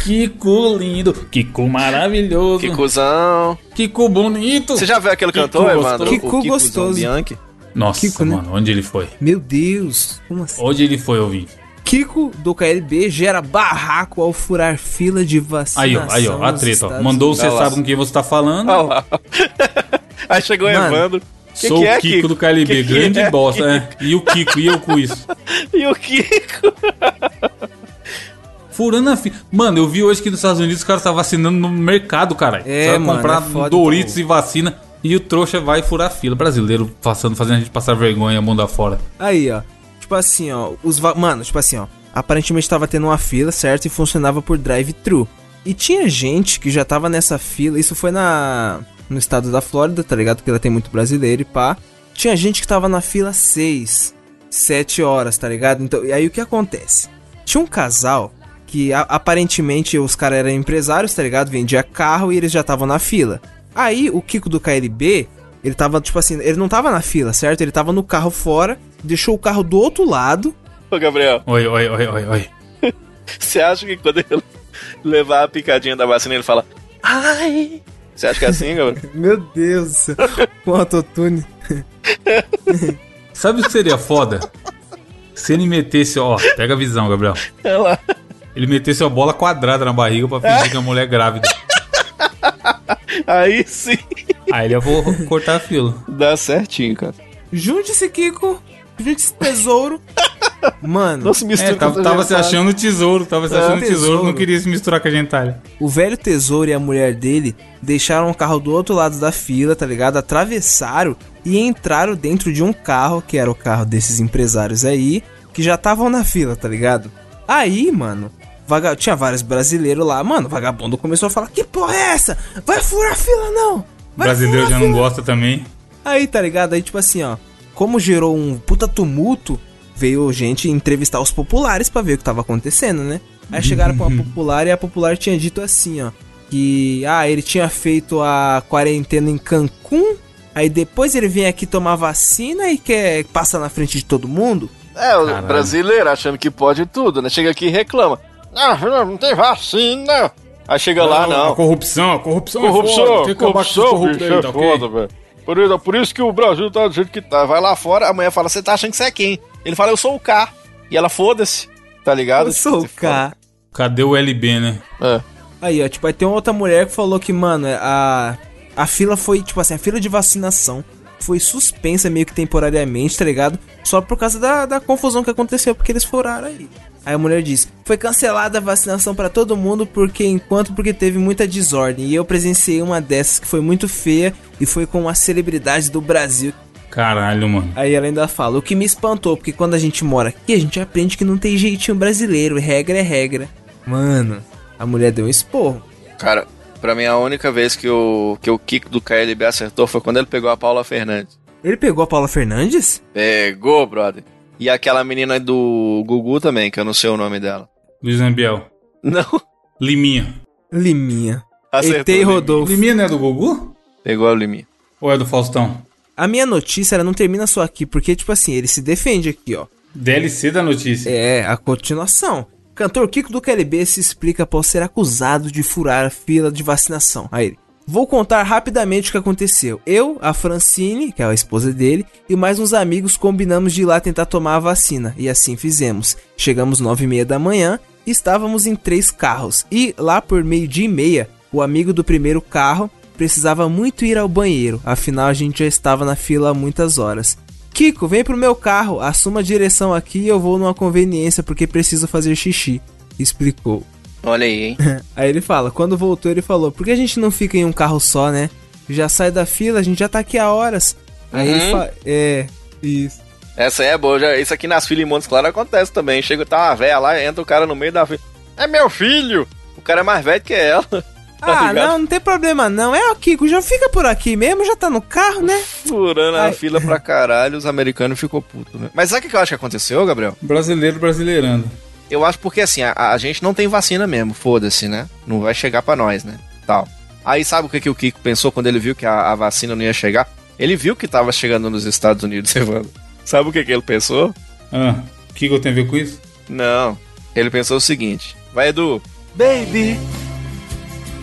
Kiko lindo, Kiko maravilhoso,
cuzão.
Kiko bonito.
Você já viu aquele
Kiko
cantor, Evandro?
Kiko
o Kiko
gostoso.
Bianchi?
Nossa,
Kiko, né?
mano, onde ele foi?
Meu Deus, como assim?
Onde ele foi, ouvinte?
Kiko, do KLB, gera barraco ao furar fila de vacinação
Aí, ó, aí, ó, a treta, ó. Mandou você sabe com quem você tá falando.
Olha lá. [laughs] Aí chegou o
Mano,
Evandro. Que
Sou
que é,
o Kiko, do KLB,
Que que
grande
é,
bosta, é. E o Kiko, e eu com isso. [laughs]
E o Kiko? [laughs]
Furando a fila. Mano, eu vi hoje que nos Estados Unidos os caras estão vacinando no mercado, cara.
É, mano,
comprar
é foda,
Doritos
então.
e vacina. E o trouxa vai furar a fila. Brasileiro passando, fazendo a gente passar vergonha mundo afora.
Aí, ó. Tipo assim, ó. Os Mano, tipo assim, ó. Aparentemente tava tendo uma fila, certo? E funcionava por drive-thru. E tinha gente que já tava nessa fila. Isso foi na. No estado da Flórida, tá ligado? Porque lá tem muito brasileiro e pá. Tinha gente que tava na fila 6, 7 horas, tá ligado? Então, e aí o que acontece? Tinha um casal que a- aparentemente os caras eram empresários, tá ligado? Vendia carro e eles já estavam na fila. Aí o Kiko do KLB, ele tava, tipo assim, ele não tava na fila, certo? Ele tava no carro fora, deixou o carro do outro lado.
Ô, Gabriel,
Oi, oi, oi, oi, oi. [laughs]
você acha que quando ele levar a picadinha da vacina ele fala ai? Você acha que é assim, Gabriel? [laughs]
Meu Deus do céu. Com autotune. [laughs]
Sabe o que seria foda? Se ele metesse, ó, pega a visão, Gabriel.
Olha lá.
Ele metesse a bola quadrada na barriga pra fingir que a mulher é grávida.
Aí sim.
Aí ele ia vo- cortar a fila.
Dá certinho, cara.
Junte-se, Kiko. Junte-se, tesouro. [laughs] Mano,
Não se mistura
É, tava, tava se achando tesouro, tava se
É,
achando tesouro,
tesouro.
não queria se misturar com a gentalha.
o velho tesouro e a mulher dele deixaram o carro do outro lado da fila, tá ligado? Atravessaram e entraram dentro de um carro, que era o carro desses empresários aí, que já estavam na fila, tá ligado? Aí, mano, vaga... tinha vários brasileiros lá. Mano, o vagabundo começou a falar: Que porra é essa? Vai furar a fila, não! Vai
brasileiro já
a
não
fila."
gosta também.
Aí, tá ligado? Aí, tipo assim, ó. Como gerou um puta tumulto, veio gente entrevistar os populares pra ver o que tava acontecendo, né? Aí chegaram pra uma popular e a popular tinha dito assim, ó. Que, ah, ele tinha feito a quarentena em Cancún. Aí depois ele vem aqui tomar vacina e quer passar na frente de todo mundo.
É, o
Caralho.
brasileiro achando que pode tudo, né? Chega aqui e reclama. Ah, não, não tem vacina. Aí chega lá,
A
não.
corrupção, a corrupção, é
Corrupção,
foda. Tem que acabar com esses
corrupção, bicho,
aí,
é
tá ok?
foda, velho. Por, isso- por isso que o Brasil tá do jeito que tá. Vai lá fora, a mulher fala, você tá achando que você é quem? Ele fala, eu sou o K. E ela, foda-se, tá ligado?
Eu sou o K.
Cadê o LB, né?
foda. É.
Aí, ó, tipo, aí tem uma outra mulher que falou que, mano, a, a fila foi, tipo assim, a fila de vacinação foi suspensa meio que temporariamente, tá ligado? Só por causa da, da confusão que aconteceu, porque eles furaram aí. Aí a mulher disse: Foi cancelada a vacinação pra todo mundo porque enquanto porque teve muita desordem. E eu presenciei uma dessas que foi muito feia e foi com uma celebridade do Brasil.
Caralho, mano.
Aí ela ainda fala: O que me espantou, porque quando a gente mora aqui, a gente aprende que não tem jeitinho brasileiro, regra é regra. Mano, a mulher deu um esporro.
Cara, pra mim a única vez que o, que o Kiko do KLB acertou foi quando ele pegou a Paula Fernandes.
Ele pegou a Paula Fernandes?
Pegou, brother. E aquela menina do Gugu também, que eu não sei o nome dela.
Luiz Ambiel.
Não,
Liminha.
Liminha.
acertou.
ET e
Liminha.
Rodolfo.
Liminha não é do Gugu?
Pegou a Liminha.
Ou é do Faustão?
A minha notícia, ela não termina só aqui, porque, tipo assim, ele se defende aqui, ó.
DLC da notícia.
É, a continuação. Cantor Kiko do KLB se explica após ser acusado de furar a fila de vacinação. Aí ele. Vou contar rapidamente o que aconteceu. Eu, a Francine, que é a esposa dele, e mais uns amigos combinamos de ir lá tentar tomar a vacina. E assim fizemos. Chegamos nove e meia da manhã e estávamos em três carros. E lá por meio-dia e meia, o amigo do primeiro carro precisava muito ir ao banheiro. Afinal, a gente já estava na fila há muitas horas. Kiko, vem pro meu carro, assuma a direção aqui e eu vou numa conveniência porque preciso fazer xixi. Explicou.
Olha aí, hein? [laughs]
Aí ele fala, quando voltou ele falou, por que a gente não fica em um carro só, né? Já sai da fila, a gente já tá aqui há horas. Aí ele
Uhum.
fala, é, isso.
Essa aí é boa. Já, isso aqui nas filas em Montes Claros acontece também. Chega, tá uma véia lá, entra o cara no meio da fila. É meu filho! O cara é mais velho que ela. [laughs] Tá
Ah,
ligado?
não, não tem problema não. É o Kiko, já fica por aqui mesmo, já tá no carro, né?
Furando a
Ai.
fila pra caralho, os americanos ficou puto, né? Mas sabe o que eu acho que aconteceu, Gabriel?
Brasileiro brasileirando.
Eu acho porque assim, a, a gente não tem vacina mesmo, foda-se, né? Não vai chegar pra nós, né? Tal. Aí sabe o que, que o Kiko pensou quando ele viu que a, a vacina não ia chegar? Ele viu que tava chegando nos Estados Unidos, [laughs] Evandro. Sabe o que, que ele pensou?
Ah, o que, que eu tenho a ver com isso?
Não. Ele pensou o seguinte: vai, Edu. Baby,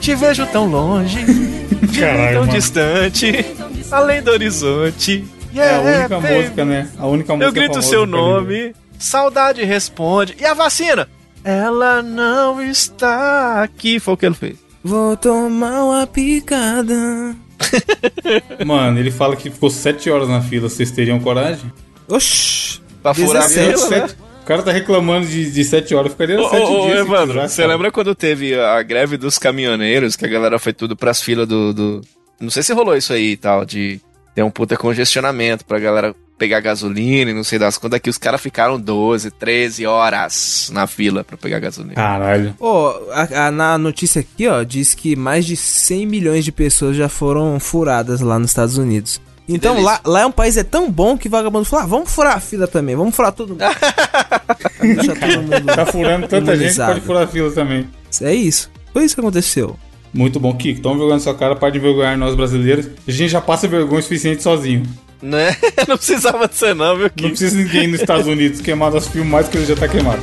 te vejo tão longe, [laughs]
Caralho,
tão
mano.
distante, além do horizonte.
É a
Yeah,
única
baby.
música, né? A única música
Eu grito seu nome, saudade responde. E a vacina? Ela não está aqui. Foi o que ele fez.
Vou tomar uma picada. [laughs]
Mano, ele fala que ficou 7 horas na fila. Vocês teriam coragem?
Oxi.
Pra furar a
17.
fila, né?
Sete- O cara tá reclamando de, de 7 horas, eu ficaria
Ô,
7
ô, ô,
dias. precisasse,
você lembra quando teve a greve dos caminhoneiros, que a galera foi tudo pras filas do, do- Não sei se rolou isso aí e tal, de ter um puta congestionamento pra galera pegar gasolina e não sei das quantas, que os caras ficaram 12, 13 horas na fila pra pegar gasolina.
Caralho.
Ô, a- a- na notícia aqui, ó, diz que mais de 100 milhões de pessoas já foram furadas lá nos Estados Unidos. Então lá, lá é um país é tão bom que vagabundo falou: ah, vamos furar a fila também, vamos furar todo mundo. [laughs] Deixa todo mundo.
Tá furando tanta gente,
Imunizado.
pode furar a fila também.
É isso. Foi isso que aconteceu.
Muito bom, Kiko. Tão vergonha na sua cara, para de envergonhar nós brasileiros. A gente já passa vergonha o suficiente sozinho.
Né? [laughs] Não precisava de ser não, viu,
Não
Kiko?
precisa ninguém nos Estados Unidos queimar nosso filme mais que ele já tá queimado.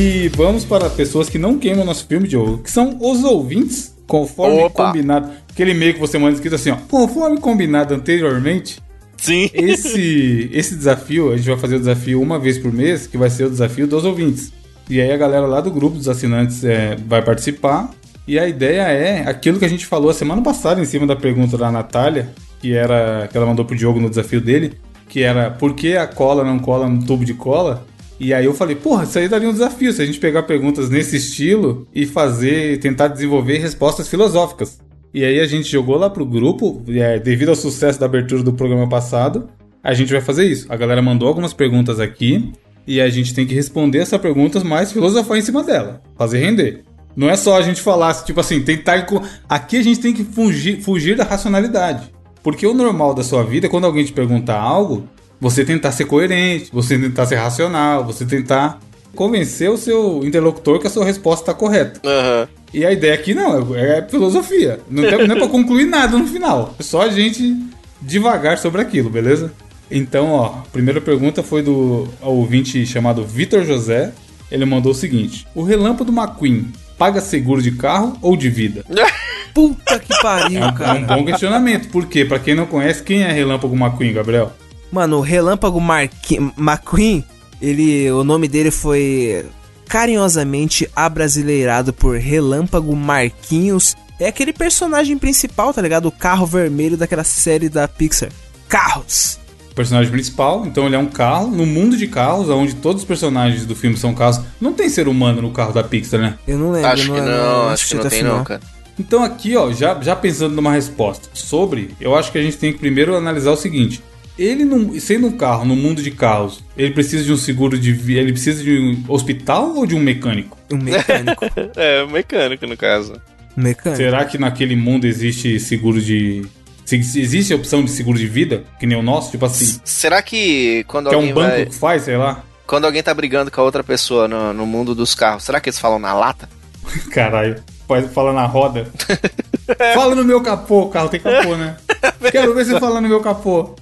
E vamos para pessoas que não queimam nosso filme, Diogo, que são os ouvintes, conforme
Opa.
combinado. Aquele e-mail que você manda escrito assim, ó, conforme combinado anteriormente,
Sim.
esse, esse desafio, a gente vai fazer o desafio uma vez por mês, que vai ser o desafio dos ouvintes. E aí a galera lá do grupo dos assinantes é, vai participar. E a ideia é aquilo que a gente falou a semana passada em cima da pergunta da Natália, que era que ela mandou pro Diogo no desafio dele, que era por que a cola não cola no tubo de cola? E aí eu falei, porra, isso aí daria um desafio se a gente pegar perguntas nesse estilo e fazer, tentar desenvolver respostas filosóficas. E aí a gente jogou lá pro grupo, é, devido ao sucesso da abertura do programa passado, a gente vai fazer isso. A galera mandou algumas perguntas aqui e a gente tem que responder essas perguntas, mas filosofar em cima dela, fazer render. Não é só a gente falar, tipo assim, tentar. Aqui a gente tem que fugir, fugir da racionalidade. Porque o normal da sua vida quando alguém te perguntar algo, você tentar ser coerente, você tentar ser racional, você tentar convencer o seu interlocutor que a sua resposta está correta.
Aham.
E a ideia aqui não, é, é filosofia. Não, tem, não é pra concluir nada no final. É só a gente devagar sobre aquilo, beleza? Então, ó, a primeira pergunta foi do ouvinte chamado Vitor José. Ele mandou o seguinte: O relâmpago McQueen paga seguro de carro ou de vida? [laughs]
Puta que pariu,
É um, é um
cara.
bom questionamento. Por quê? Pra quem não conhece, quem é Relâmpago McQueen, Gabriel?
Mano, o Relâmpago Marqui- McQueen, ele, o nome dele foi carinhosamente abrasileirado por Relâmpago Marquinhos. É aquele personagem principal, tá ligado? O carro vermelho daquela série da Pixar. Carros.
Personagem principal, então ele é um carro no mundo de carros, onde todos os personagens do filme são carros. Não tem ser humano no carro da Pixar, né?
Eu não lembro.
Acho que não, acho
assisti
que não tem
final.
não, cara.
Então aqui, ó, já, já pensando numa resposta sobre, eu acho que a gente tem que primeiro analisar o seguinte. Ele, não, sendo um carro no mundo de carros, ele precisa de um seguro de vida, ele precisa de um hospital ou de um mecânico?
Um mecânico. [laughs]
É, mecânico no caso.
Um mecânico.
Será que naquele mundo existe seguro de... se- se Existe a opção de seguro de vida, que nem o nosso, tipo assim,
Será que quando
que é
alguém
um banco
vai...
que faz, sei lá?
Quando alguém tá brigando com a outra pessoa no, no mundo dos carros, será que eles falam na lata? [laughs]
Caralho, pode falar na roda. [laughs] Fala no meu capô, o carro tem capô, né? [laughs] Quero ver você falar no meu capô.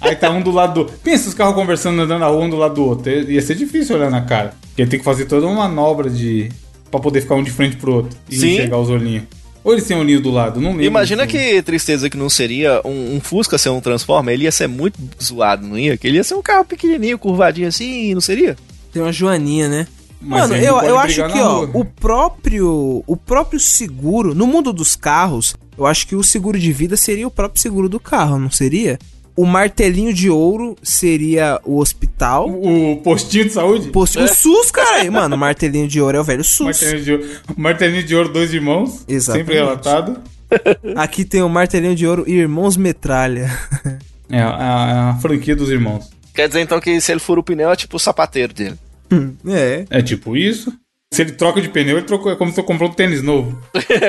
Aí tá um do lado do. Pensa os carros conversando, andando na rua, um do lado do outro. Ia ser difícil olhar na cara. Porque tem que fazer toda uma manobra de. pra poder ficar um de frente pro outro e
Sim.
enxergar os olhinhos. Ou eles têm olhinho do lado, não lembro.
Imagina que tristeza que não seria um, um Fusca ser um Transformer, ele ia ser muito zoado, não ia? Que ele ia ser um carro pequenininho, curvadinho assim, não seria?
Tem uma joaninha, né?
Mas
Mano, eu, eu acho que, ó, o próprio, o próprio seguro, no mundo dos carros, eu acho que o seguro de vida seria o próprio seguro do carro, não seria? O martelinho de ouro seria o hospital.
O postinho de saúde?
Posto, O SUS, cara. Mano, o martelinho de ouro é o velho SUS.
Martelinho de, ouro, martelinho de ouro, dois irmãos.
Exatamente.
Sempre relatado.
Aqui tem o martelinho de ouro Irmãos Metralha.
É a, a- a franquia dos irmãos.
Quer dizer então que se ele fura o pneu é tipo o sapateiro dele.
é.
É tipo isso. Se ele troca de pneu, ele trocou, é como se eu comprou um tênis novo.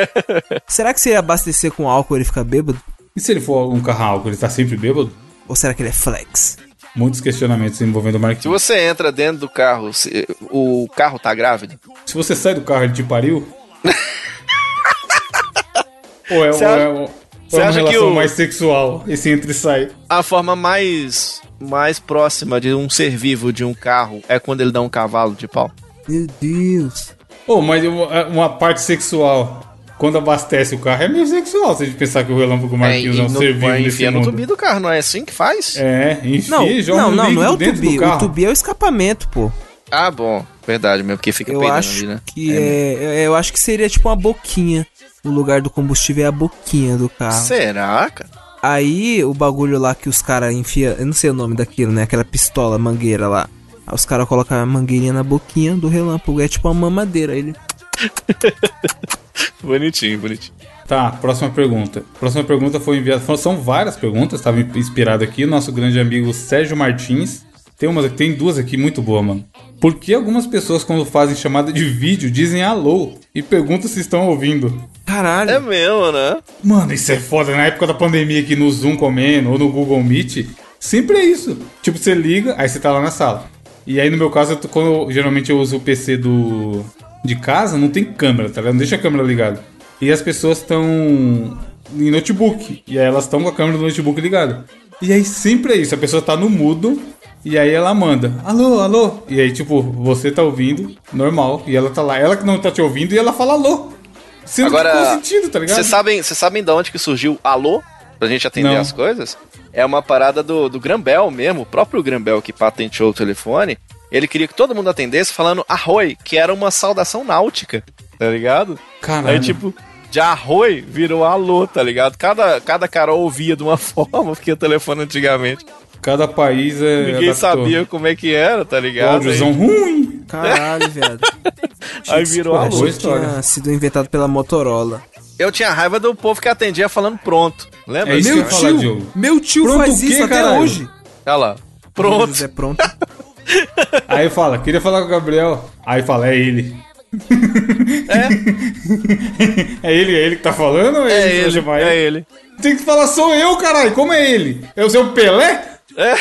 [laughs]
Será que se ele abastecer com álcool ele fica bêbado?
E se ele for um carro álcool, ele tá sempre bêbado?
Ou será que ele é flex?
Muitos questionamentos envolvendo o
Se
Marquinhos.
você entra dentro do carro, se- o carro tá grávido?
Se você sai do carro, ele te pariu? [laughs] ou é, ou
acha-
é, ou é uma
acha que
relação
o-
mais sexual, esse entra e sai?
A forma mais, mais próxima de um ser vivo de um carro é quando ele dá um cavalo de pau.
Meu Deus.
Ô, mas uma, uma parte sexual quando abastece o carro, é meio sexual se a gente pensar que o Relâmpago Marquinhos é, um ser vivo nesse
enfiar no
mundo.
tubi do carro, não é assim que faz?
É, enfia
Não,
e joga
não, não, não é o tubi. O tubi é o escapamento, pô.
Ah, bom, verdade mesmo, porque fica
Eu
peidando
acho
ali, né?
que é, eu acho que seria tipo uma boquinha. O lugar do combustível é a boquinha do carro.
Será, cara?
Aí o bagulho lá que os caras enfia, eu não sei o nome daquilo, né? Aquela pistola mangueira lá. Aí os caras colocam a mangueirinha na boquinha do relâmpago, é tipo uma mamadeira. Ele [laughs]
Bonitinho, bonitinho.
Tá, próxima pergunta. Próxima pergunta foi enviada. foram- São várias perguntas, estava inspirado aqui. Nosso grande amigo Sérgio Martins. Tem, umas, tem duas aqui muito boas, mano. Por que algumas pessoas, quando fazem chamada de vídeo, dizem alô e perguntam se estão ouvindo?
Caralho.
É mesmo, né?
Mano, isso é foda. Na época da pandemia aqui no Zoom comendo ou no Google Meet, sempre é isso. Tipo, você liga, aí você tá lá na sala. E aí, no meu caso, eu quando eu- geralmente eu uso o PC do de casa, não tem câmera, tá ligado? Não deixa a câmera ligada. E as pessoas estão em notebook. E aí elas estão com a câmera do notebook ligada. E aí sempre é isso. A pessoa tá no mudo. E aí ela manda, alô, alô. E aí, tipo, você tá ouvindo, normal. E ela tá lá. Ela que não tá te ouvindo e ela fala alô. Sendo
Agora,
que sentido, tá ligado?
Vocês sabem, sabem de onde que surgiu alô? Pra gente atender
Não.
as coisas? É uma parada do, do Grambel mesmo, o próprio Grambel que patenteou o telefone. Ele queria que todo mundo atendesse falando arroi, que era uma saudação náutica, tá ligado?
Caralho.
Aí, tipo, de arroi virou alô, tá ligado? Cada, cada cara ouvia de uma [laughs] forma, porque o telefone antigamente.
Cada país é.
Ninguém
adaptou.
sabia como é que era, tá ligado?
áudiozão ruim.
Caralho, viado. [laughs]
Aí virou alô.
tinha
história.
sido inventado pela Motorola.
Eu tinha raiva do povo que atendia falando pronto. Lembra?
É isso
Meu
falar,
tio,
Diogo.
meu tio
Pronto
faz
o quê,
isso até
caralho?
hoje.
Olha lá. Pronto.
José pronto. [laughs]
Aí fala, queria falar com o Gabriel. Aí fala, é ele. É? [laughs] é ele, é ele que tá falando ou é,
É
ele? que vai
ele, é ele.
Tem que falar, sou eu, caralho. Como é ele? É o seu Pelé?
É,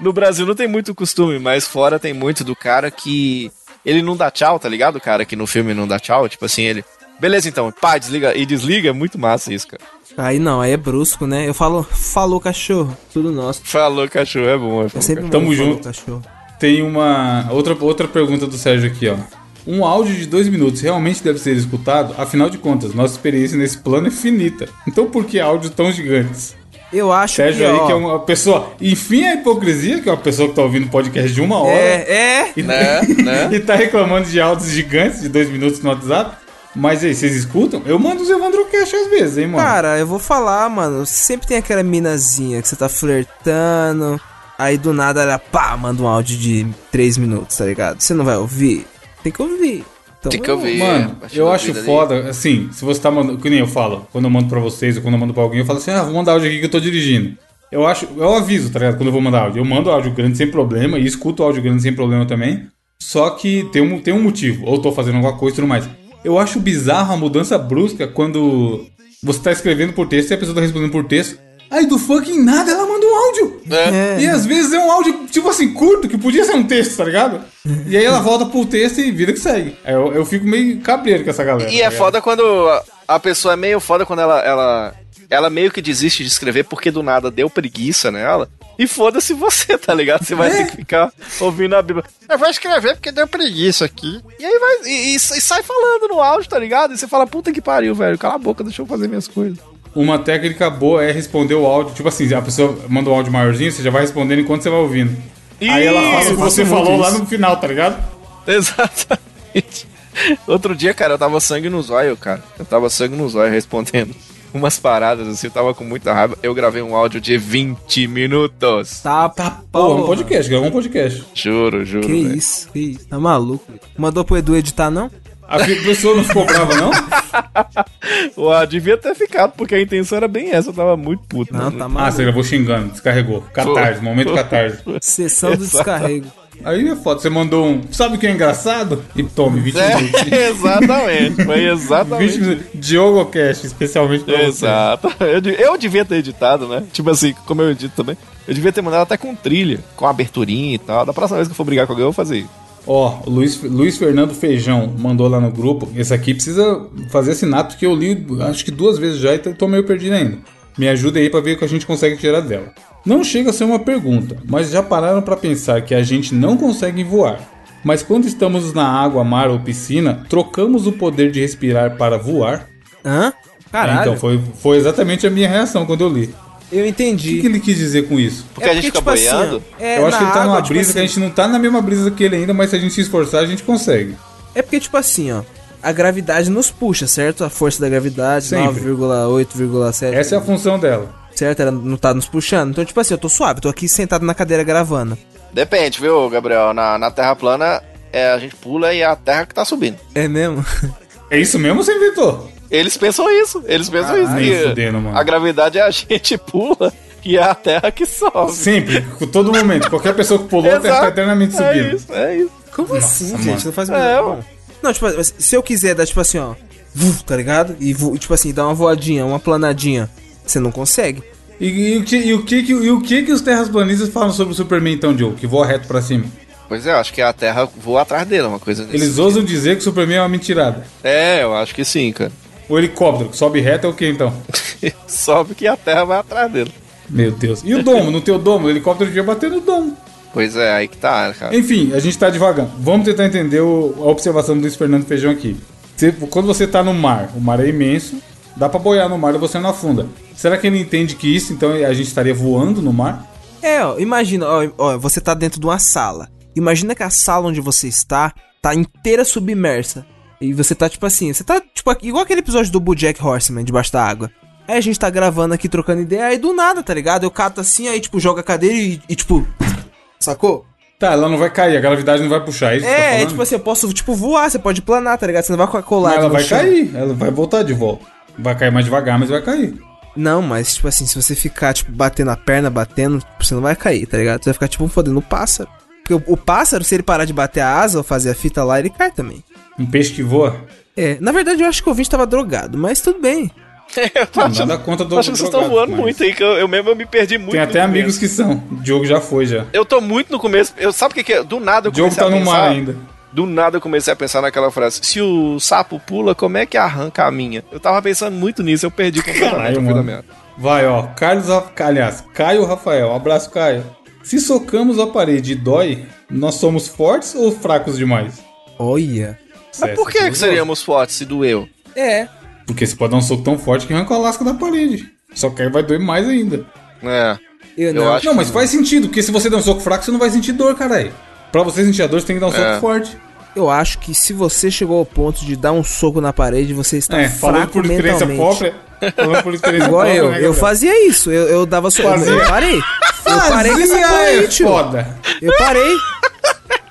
no Brasil não tem muito costume, mas fora tem muito do cara que ele não dá tchau, tá ligado? O cara que no filme não dá tchau, tipo assim, ele. Beleza então, pá, desliga e desliga, é muito massa isso, cara.
Aí não, aí é brusco, né? Eu falo, falou cachorro, tudo nosso.
Falou, cachorro, é bom. É bom,
Eu sempre
Tamo
falou,
junto.
cachorro.
Tem uma outra, outra pergunta do Sérgio aqui, ó. Um áudio de dois minutos realmente deve ser escutado? Afinal de contas, nossa experiência nesse plano é finita. Então por que áudios tão gigantes?
Eu acho
Sérgio
que,
aí,
ó,
que é uma pessoa. Enfim, a hipocrisia, que é uma pessoa que tá ouvindo podcast de uma hora.
É, é.
E,
Né, né? [laughs]
e tá reclamando de áudios gigantes de dois minutos no WhatsApp. Mas aí, vocês escutam? Eu mando os Evandro Cash às vezes, hein, mano?
Cara, eu vou falar, mano. Sempre tem aquela minazinha que você tá flertando. Aí do nada ela, pá, manda um áudio de 3 minutos, tá ligado? Você não vai ouvir? Tem que ouvir. Então,
Tem que ouvir.
Mano, eu acho
vida ali.
foda, assim, se você tá mandando, que nem eu falo, quando eu mando pra vocês ou quando eu mando pra alguém, eu falo assim, ah, vou mandar áudio aqui que eu tô dirigindo. Eu acho, eu aviso, tá ligado? Quando eu vou mandar áudio. Eu mando áudio grande sem problema e escuto áudio grande sem problema também. Só que tem um, tem um motivo, ou tô fazendo alguma coisa e tudo mais. Eu acho bizarro a mudança brusca quando você tá escrevendo por texto e a pessoa tá respondendo por texto. Aí do fucking nada ela manda um áudio.
É.
E às vezes é um áudio, tipo assim, curto, que podia ser um texto, tá ligado? [laughs] E aí ela volta pro texto e vida que segue. Aí eu, eu fico meio cabreiro com essa galera.
E
tá
é foda quando a- a pessoa é meio foda quando ela, ela, ela meio que desiste de escrever porque do nada deu preguiça nela. E foda-se você, tá ligado? Você vai
É.
ter que ficar ouvindo a Bíblia. Eu vou escrever porque deu preguiça aqui. E aí vai, e, e- e sai falando no áudio, tá ligado? E você fala, puta que pariu, velho. Cala a boca, deixa eu fazer minhas coisas.
Uma técnica boa é responder o áudio. Tipo assim, a pessoa manda um áudio maiorzinho, você já vai respondendo enquanto você vai ouvindo. Aí ela fala o que você falou lá
isso.
no final, tá ligado?
Exatamente. Outro dia, cara, eu tava sangue no zóio, cara. Eu tava sangue no zóio respondendo umas paradas assim, eu tava com muita raiva. Eu gravei um áudio de 20 minutos.
Tá,
Pô,
porra.
um podcast, gravou um podcast.
Juro, juro.
Que
velho.
isso, que isso. Tá maluco? Mandou pro Edu editar, não?
A pessoa não ficou brava, não? [laughs]
Ué, devia ter ficado, porque a intenção era bem essa, eu tava muito puto.
Não,
mano.
tá
Ah,
maluco.
você gravou xingando, descarregou. Catarse, momento [laughs] catarse.
Sessão do descarrego.
Aí é foda, você mandou um. Sabe o que é engraçado? E tome, 20 minutos.
É, [laughs] exatamente, foi
20
exatamente.
minutos. Diogo Cast, especialmente pra você.
Exato. Eu, de- eu devia ter editado, né? Tipo assim, como eu edito também. Eu devia ter mandado até com trilha, com aberturinha e tal. Da próxima vez que eu for brigar com alguém, eu vou fazer isso.
Ó, o Luiz, Luiz Fernando Feijão mandou lá no grupo. Esse aqui precisa fazer assinado, porque eu li acho que duas vezes já e tô meio perdido ainda. Me ajuda aí pra ver o que a gente consegue tirar dela. Não chega a ser uma pergunta, mas já pararam pra pensar que a gente não consegue voar. Mas quando estamos na água, mar ou piscina, trocamos o poder de respirar para voar?
Hã? Caralho.
Então, foi, foi exatamente a minha reação quando eu li.
Eu
O
entendi.
que, que ele quis dizer com isso?
Porque a gente fica boiando.
assim, ó, é,
eu acho que
na
ele tá
água,
numa
tipo
brisa que a
assim,
gente não tá na mesma brisa que ele ainda, mas se a gente se esforçar, a gente consegue.
É porque, tipo assim, ó. A gravidade nos puxa, certo? A força da gravidade,
Sempre.
9,8,7.
Essa é a função dela.
Certo? Ela não tá nos puxando. Então, tipo assim, eu tô suave, tô aqui sentado na cadeira gravando.
Depende, viu, Gabriel? Na, na Terra plana, é, a gente pula e é a Terra que tá subindo.
É mesmo?
É isso mesmo ou você inventou?
Eles pensam isso. Eles pensam
Caralho,
isso.
nem
que
fudendo, mano.
A gravidade é a [laughs] gente pula e é a Terra que sobe.
Sempre, com todo momento. Qualquer pessoa que pulou, tá
Exato.
eternamente
É
subindo.
isso, é isso.
Como assim,
mano.
gente? Não faz
É.
Não, tipo, se eu quiser dar, tipo assim, ó. Tá ligado? E, tipo assim, dar uma voadinha, uma planadinha. Você não consegue.
E, e o que, e, o que, e o que que os terraplanistas falam sobre o Superman, então, Joe? Que voa reto pra cima.
Pois é, eu acho que a Terra voa atrás dele, uma coisa desse.
Eles ousam dizer que o Superman é uma mentirada.
É, eu acho que sim, cara.
O helicóptero que sobe reto é o que, então? [laughs]
Sobe que a Terra vai atrás dele.
Meu Deus. E o domo? No teu domo? O helicóptero devia bater no domo.
Pois é, aí que tá, cara.
Enfim, a gente tá devagar. Vamos tentar entender o- a observação do Luiz Fernando Feijão aqui. Você- quando você tá no mar, o mar é imenso, dá pra boiar no mar e você não afunda. Será que ele entende que isso, então a gente estaria voando no mar?
É, ó, imagina, ó, ó, você tá dentro de uma sala. Imagina que a sala onde você está tá inteira submersa. E você tá tipo assim, você tá tipo igual aquele episódio do Bojack Horseman debaixo da água. Aí a gente tá gravando aqui, trocando ideia, aí do nada, tá ligado? Eu cato assim, aí tipo, joga a cadeira e, e, tipo. Sacou?
Tá, ela não vai cair, a gravidade não vai puxar. É isso você tá
É, é tipo assim, eu posso, tipo, voar, você pode planar, tá ligado? Você não vai colado
Mas ela vai
chão.
cair, ela vai voltar de volta. Vai cair mais devagar, mas vai cair.
Não, mas, tipo assim, se você ficar, tipo, batendo a perna, batendo, tipo, você não vai cair, tá ligado? Você vai ficar, tipo, fodendo o pássaro. Porque o, o pássaro, se ele parar de bater a asa ou fazer a fita lá, ele cai também.
Um peixe que voa.
É, na verdade eu acho que o ouvinte tava drogado, mas tudo bem. [laughs]
eu tô
Não,
achando,
nada contra do
achando que vocês estão
drogado,
voando
mas
muito aí, que eu, eu mesmo eu me perdi muito.
Tem
no
até
começo.
amigos que são. O Diogo já foi já.
Eu tô muito no começo. Eu, sabe o que, que é? Do nada eu
O Diogo tá
a
no
pensar.
mar ainda.
Do nada eu comecei a pensar naquela frase: se o sapo pula, como é que arranca a minha? Eu tava pensando muito nisso, eu perdi completamente
Caralho,
o da.
Vai, ó. Carlos, aliás, Caio Rafael. Abraço, Caio. Se socamos a parede e dói, nós somos fortes ou fracos demais?
Olha.
Mas por que, que seríamos fortes se doeu?
É.
Porque você pode dar um soco tão forte que arranca a lasca da parede. Só que aí vai doer mais ainda.
É.
Eu,
Eu
não.
acho-
Não, mas faz sentido, porque se você der um soco fraco, você não vai sentir dor, caralho. Pra você sentir a dor, você tem que dar um soco
É.
forte.
Eu acho que se você chegou ao ponto de dar um soco na parede, você está
É, falando
fraco
por
mentalmente.
própria. Falando por experiência
Igual
própria,
eu,
né,
eu fazia isso, eu, eu dava soco. Eu,
Fazia?
eu parei. Eu parei com essa porra aí, tio.
foda.
Eu parei.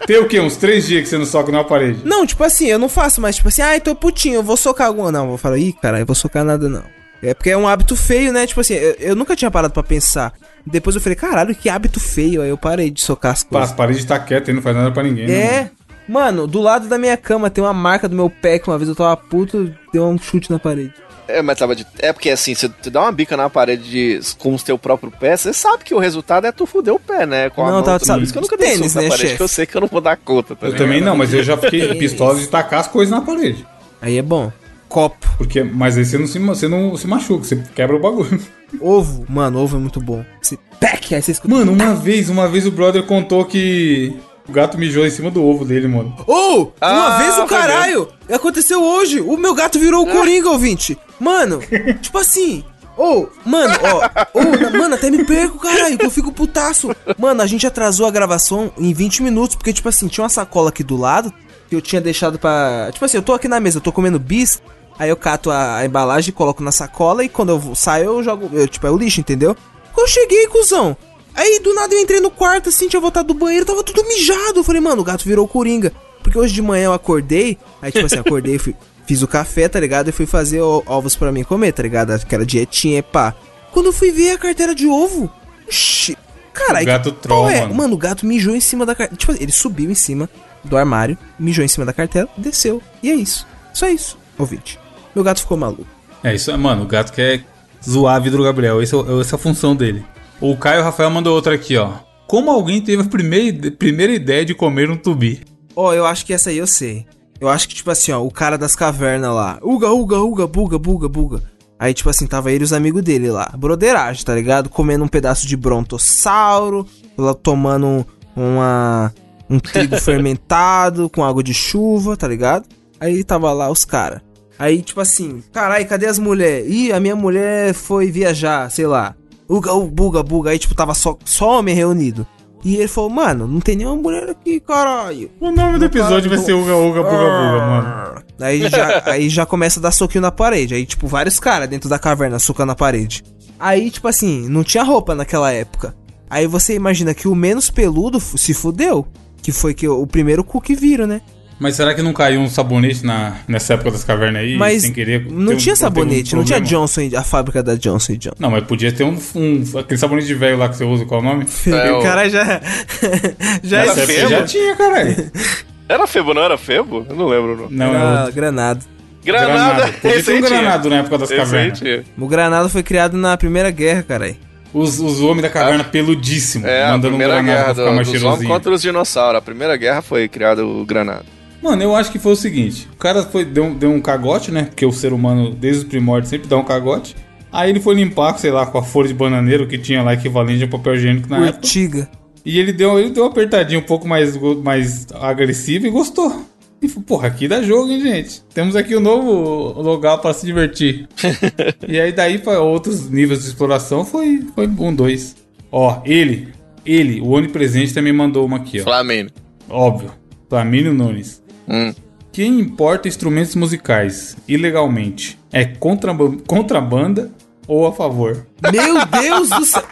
Tem o quê? Uns três dias que você não soca na parede.
Não, tipo assim, eu não faço mais, tipo assim, ai, tô putinho, eu vou socar alguma. Não, eu vou falar, ih, cara, eu vou socar nada não. É porque é um hábito feio, né? Tipo assim, eu, eu nunca tinha parado pra pensar. Depois eu falei, caralho, que hábito feio. Aí eu parei de socar as
Pá,
coisas.
As paredes tá quietas e não faz nada pra ninguém. né,
É.
mano?
Mano, do lado da minha cama tem uma marca do meu pé que uma vez eu tava puto, deu um chute na parede.
É, mas tava de. É porque assim, você tu dá uma bica na parede de- com o teu próprio pé, você sabe que o resultado é tu fuder o pé, né? Com a
Não,
mão,
tava-
tudo.
sabe,
Por isso que eu nunca dei
tênis,
na
né,
parede,
chefe?
que eu sei que eu não vou dar conta, tá
Eu
ligado?
também não, mas eu já fiquei pistola de tacar as coisas na parede.
Aí é bom. Copo.
Porque, mas aí você não se, você não se machuca, você quebra o bagulho. [laughs]
Ovo. Mano, ovo é muito bom. Você pec, aí você escuta.
Mano, uma vez, uma vez o brother contou que o gato mijou em cima do ovo dele, mano.
Ô, uma
Ah,
vez o caralho! Aconteceu hoje! O meu gato virou o Coringa, ouvinte! Mano, [laughs] tipo assim. Ô, mano, ó. Ô, na- mano, até me perco, caralho, que eu fico putaço. Mano, a gente atrasou a gravação em 20 minutos, porque, tipo assim, tinha uma sacola aqui do lado que eu tinha deixado pra. Tipo assim, eu tô aqui na mesa, eu tô comendo bis, aí eu cato a, a embalagem, coloco na sacola e quando eu vou- saio eu jogo. Eu, tipo, é o lixo, entendeu? Quando eu cheguei, cuzão. Aí do nada eu entrei no quarto assim, tinha voltado do banheiro, tava tudo mijado. Eu falei, mano, o gato virou coringa. Porque hoje de manhã eu acordei, aí tipo assim, acordei, [laughs] fui, fiz o café, tá ligado? E fui fazer o- ovos pra mim comer, tá ligado? Aquela dietinha pá. Quando eu fui ver a carteira de ovo, oxi, caralho.
O gato
que
troll,
é?
mano.
Mano, o gato mijou em cima da carteira. Tipo, ele subiu em cima do armário, mijou em cima da carteira, desceu. E é isso. Só isso, ouvinte. Meu gato ficou maluco.
É isso, é, mano. O gato quer zoar a vida do Gabriel. Esse é o- essa é a função dele. O Caio Rafael mandou outra aqui, ó. Como alguém teve a primeira, primeira ideia de comer um tubi?
Ó, eu acho que essa aí eu sei. Eu acho que, tipo assim, ó, o cara das cavernas lá. Uga, uga, uga, buga, buga, buga. Aí, tipo assim, tava ele e os amigos dele lá. Broderagem, tá ligado? Comendo um pedaço de brontossauro, lá tomando um- uma, um trigo [laughs] fermentado com água de chuva, tá ligado? Aí tava lá os caras. Aí, tipo assim, carai, cadê as mulheres? Ih, a minha mulher foi viajar, sei lá. Uga, uga, buga, buga. Aí, tipo, tava só, só homem reunido. E ele falou, mano, não tem nenhuma mulher aqui, caralho.
O nome do episódio vai ser Uga Uga Buga Buga, mano.
Aí já, aí já começa a dar soquinho na parede. Aí, tipo, vários caras dentro da caverna socando na parede. Aí, tipo assim, não tinha roupa naquela época. Aí você imagina que o menos peludo se fudeu. Que foi que o primeiro cu que viram, né?
Mas será que não caiu um sabonete na, nessa época das cavernas aí?
Mas
sem querer?
não
um-
tinha
tem um
sabonete, não tinha? Johnson, a fábrica da Johnson Johnson.
Não, mas podia ter um, um- aquele sabonete de velho lá que você usa, qual é o nome? [laughs]
É,
o cara já. [laughs] já
Era
Nessa época
febo?
já tinha, caralho. [laughs]
Era Febo, não era Febo? Eu não lembro. Não.
Não, é
era granado.
Granada.
Podia ter um granado na época das cavernas.
O granado foi criado na Primeira Guerra, caralho.
Os, os homens da caverna peludíssimos,
É, a
mandando um
primeira
granado
guerra
pra ficar
do,
mais cheirosinho.
contra os dinossauros. A primeira guerra foi criado o granado.
Mano, eu acho que foi o seguinte: o cara foi, deu, um- deu um cagote, né? Porque o ser humano, desde os primórdios, sempre dá um cagote. Aí ele foi limpar, sei lá, com a folha de bananeiro que tinha lá equivalente a papel higiênico na época.
Urtiga.
E ele deu, ele deu uma apertadinha um pouco mais, mais agressiva e gostou. E falou, porra, aqui dá jogo, hein, gente? Temos aqui um novo lugar pra se divertir. [laughs] e aí daí para outros níveis de exploração foi, foi um, dois. Ó, ele, ele, o onipresente também mandou uma aqui, ó.
Flamengo.
Óbvio. Flamínio Nunes.
Hum.
Quem importa instrumentos musicais ilegalmente é contraba- contrabanda ou a favor?
Meu Deus do céu.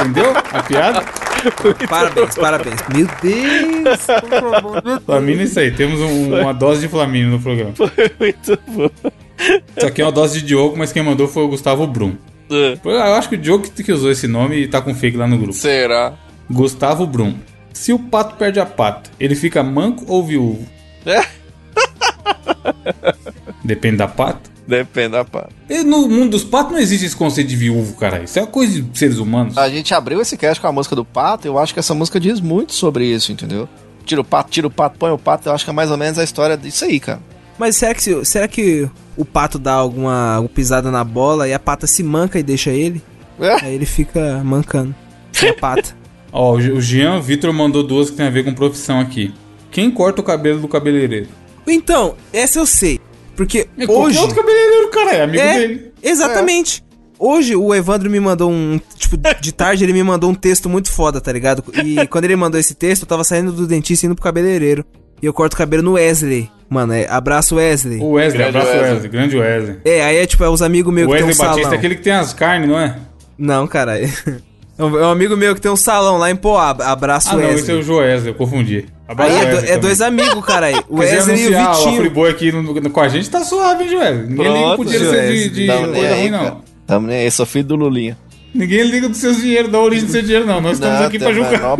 Entendeu a piada? [laughs]
Parabéns, parabéns. Meu Deus.
Flamínio é isso aí. Temos um- uma dose de Flamínio no programa.
Muito bom.
Isso aqui é uma dose de Diogo, mas quem mandou foi o Gustavo Brum.
É.
Eu acho que o Diogo que que usou esse nome e tá com fake lá no grupo.
Será?
Gustavo Brum. Se o pato perde a pata, ele fica manco ou viúvo?
É. [laughs]
Depende da pata.
Depende da pá.
E no mundo dos patos não existe esse conceito de viúvo, cara. Isso é uma coisa de seres humanos.
A gente abriu esse cast com a música do Pato, eu acho que essa música diz muito sobre isso, entendeu? Tira o pato, tira o pato, põe o pato, eu acho que é mais ou menos a história disso aí, cara.
Mas será que, se- será que o pato dá alguma, alguma pisada na bola e a pata se manca e deixa ele?
É?
Aí ele fica mancando. Sem a pata. [laughs]
Ó, o Jean Vitor mandou duas que tem a ver com profissão aqui. Quem corta o cabelo do cabeleireiro?
Então, essa eu sei. Porque
É
hoje.
outro cabeleireiro, cara, é amigo
É,
dele.
exatamente. Hoje o Evandro me mandou um. Tipo, de tarde ele me mandou um texto muito foda, tá ligado? E [laughs] quando ele mandou esse texto, eu tava saindo do dentista e indo pro cabeleireiro. E eu corto o cabelo no Wesley. Mano, é abraço Wesley.
O Wesley,
Grande
abraço
Wesley.
Wesley. grande Wesley.
É, aí é tipo, é os amigos meus
O
que tem um
Wesley Batista
salão.
é aquele que tem as carnes, não é?
Não, cara. [laughs] É um, é um amigo meu que tem um salão lá em Poá. Abraço
Ah, não, esse é o Joesley, eu confundi. Abraço
Aí é, do- é dois amigos, cara. aí. [laughs] O Wesley e o
anunciar o
Vitinho.
Friboi aqui no- no- com a gente, tá suave, hein, Joesley? Ninguém liga pro dinheiro ser de, de
Tamo
coisa
aí,
ruim,
cara.
não.
Tamo nem aí, sou filho do Lulinha.
Ninguém liga dos seus dinheiros, da origem do seu dinheiro, não. Nós estamos
Não,
aqui pra julgar. [laughs]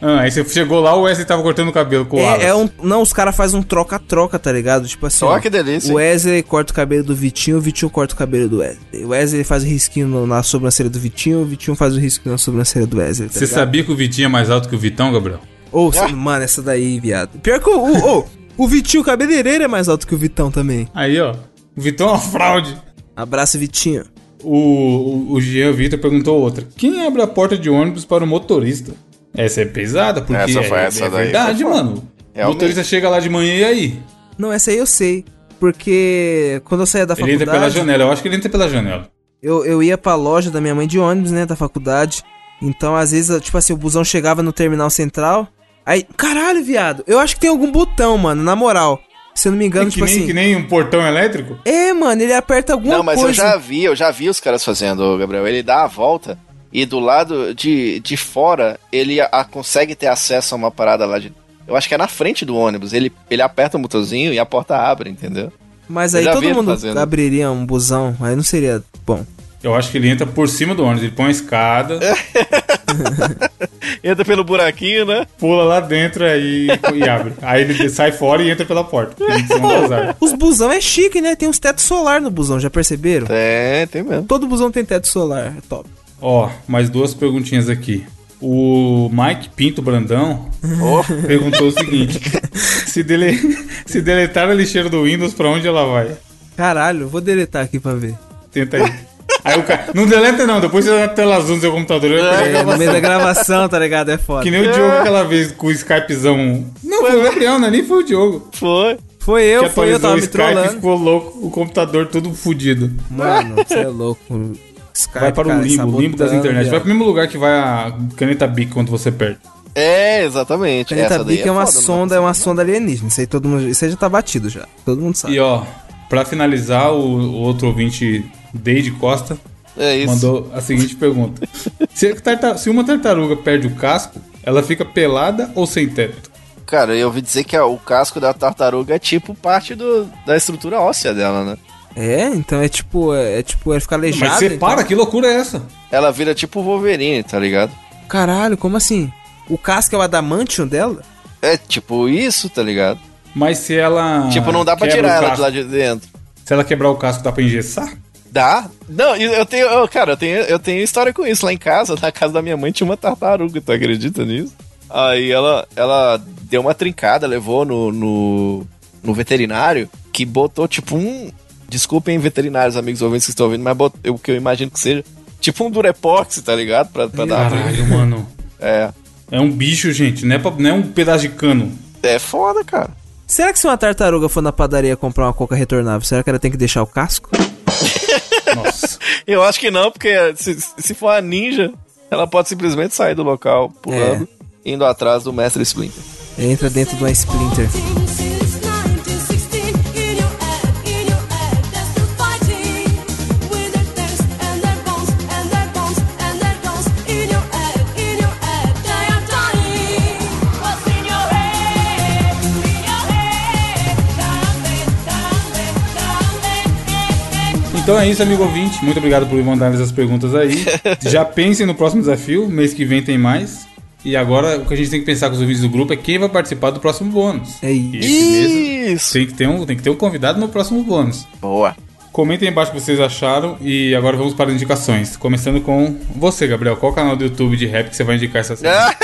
Ah, aí você chegou lá, o Wesley tava cortando o cabelo com o Wallace.
É, é um, não, os caras fazem um troca-troca, tá ligado? Tipo assim.
Ó,
ó,
que delícia,
O? Wesley corta o cabelo do Vitinho, o Vitinho corta o cabelo do Wesley. O Wesley faz o risquinho na sobrancelha do Vitinho, o Vitinho faz o risquinho na sobrancelha do Wesley. Tá
Você
ligado?
sabia que o Vitinho é mais alto que o Vitão, Gabriel?
Ô, cê- mano, essa daí, viado. Pior que o. O, o, o Vitinho cabeleireiro é mais alto que o Vitão também.
Aí, ó. O Vitão é uma fraude.
Abraço, Vitinho.
O, o, o Jean Vitor perguntou outra. Quem abre a porta de ônibus para o motorista? Essa é pesada, porque
Essa foi
é,
essa
é
daí,
verdade,
foi
mano. O
Realmente.
motorista chega lá de manhã e aí?
Não, essa aí eu sei. Porque quando eu saía da
Ele entra pela
faculdade,
janela. Eu acho que ele entra pela janela.
eu, eu ia pra loja da minha mãe de ônibus, né, da faculdade. Então, às vezes, tipo assim, o busão chegava no terminal central. Aí, caralho, viado, eu acho que tem algum botão, mano, na moral. Se eu não me engano,
É que,
tipo
nem,
assim.
que nem um portão elétrico?
É, mano, ele aperta alguma
Não, mas
coisa.
eu já vi, eu já vi os caras fazendo, Gabriel. Ele dá a volta e do lado de, de fora ele a- consegue ter acesso a uma parada lá de. Eu acho que é na frente do ônibus. Ele, ele aperta o botãozinho e a porta abre, entendeu?
Mas aí todo mundo
fazendo.
abriria um busão. Aí não seria bom.
Eu acho que ele entra por cima do ônibus. Ele põe a escada, [laughs]
Entra pelo buraquinho, né?
pula lá dentro aí e abre. Aí ele sai fora e entra pela porta.
Os busão é chique, né? Tem uns tetos solar no busão, já perceberam?
É, tem mesmo.
Todo busão tem teto solar, é top.
Ó, mais duas perguntinhas aqui. O Mike Pinto Brandão
Oh,
perguntou o seguinte: [laughs] se, dele... se deletar a lixeira do Windows, pra onde ela vai?
Caralho, vou deletar aqui pra ver.
Tenta aí. Aí o cara. Não deleta, não, depois você dá a tela azul no seu computador.
É, no meio da gravação, tá ligado? É foda.
Que nem o Diogo aquela vez com o Skypezão. Não, foi o Gabriel, né? Nem foi o Diogo.
foi.
Foi eu,
que
foi eu, tava
o
me
Skype
trollando.
ficou louco, o computador todo fudido.
Mano, você é louco. Skype,
Vai para o limbo, o limbo das internet. Vai
viado.
pro mesmo lugar que vai a caneta Bic quando você perde.
É, exatamente.
Caneta
Essa daí
Bic é uma
foda,
sonda, é uma sonda alienígena. Isso aí todo mundo, isso aí já tá batido já. Todo mundo sabe.
E ó, pra finalizar, o, o outro ouvinte, Deide Costa,
É isso.
mandou a seguinte pergunta: [laughs] se, se uma tartaruga perde o casco, ela fica pelada ou sem teto?
Cara, eu ouvi dizer que a- o casco da tartaruga é tipo parte do, da estrutura óssea dela, né?
É, então é tipo, é, é tipo, ele fica aleijado.
Mas separa,
então.
que loucura é essa?
Ela vira tipo o Wolverine, tá ligado?
Caralho, como assim? O casco é o adamantium dela?
É tipo isso, tá ligado?
Mas se ela.
tipo, não dá pra tirar ela de lá de dentro.
Se ela quebrar o casco, dá pra engessar?
Dá? Não, eu eu tenho. eu, cara, eu tenho, eu tenho história com isso. Lá em casa, na casa da minha mãe, tinha uma tartaruga, tu acredita nisso? Aí ela, ela deu uma trincada, levou no, no, no veterinário, que botou tipo um. Desculpem, veterinários, amigos ouvintes que estão ouvindo, mas botou, o que eu imagino que seja tipo um durepox, tá ligado? Pra, pra dar.
Caralho, mano. [laughs]
É.
É um bicho, gente. Não é, pra- não é um pedaço de cano.
É foda, cara.
Será que se uma tartaruga for na padaria comprar uma coca retornável, será que ela tem que deixar o casco? [laughs]
Nossa.
Eu acho que não, porque se, se for a ninja, ela pode simplesmente sair do local pulando, indo atrás do mestre Splinter.
Entra dentro de uma Splinter.
Então é isso, amigo ouvinte. Muito obrigado por mandar as perguntas aí. [laughs] Já pensem no próximo desafio. Mês que vem tem mais. E agora o que a gente tem que pensar com os ouvintes do grupo é quem vai participar do próximo bônus.
É isso.
Tem que, ter um, tem que ter um convidado no próximo bônus.
Boa.
Comentem aí embaixo o que vocês acharam. E agora vamos para as indicações. Começando com você, Gabriel. Qual canal do YouTube de rap que você vai indicar essa semana?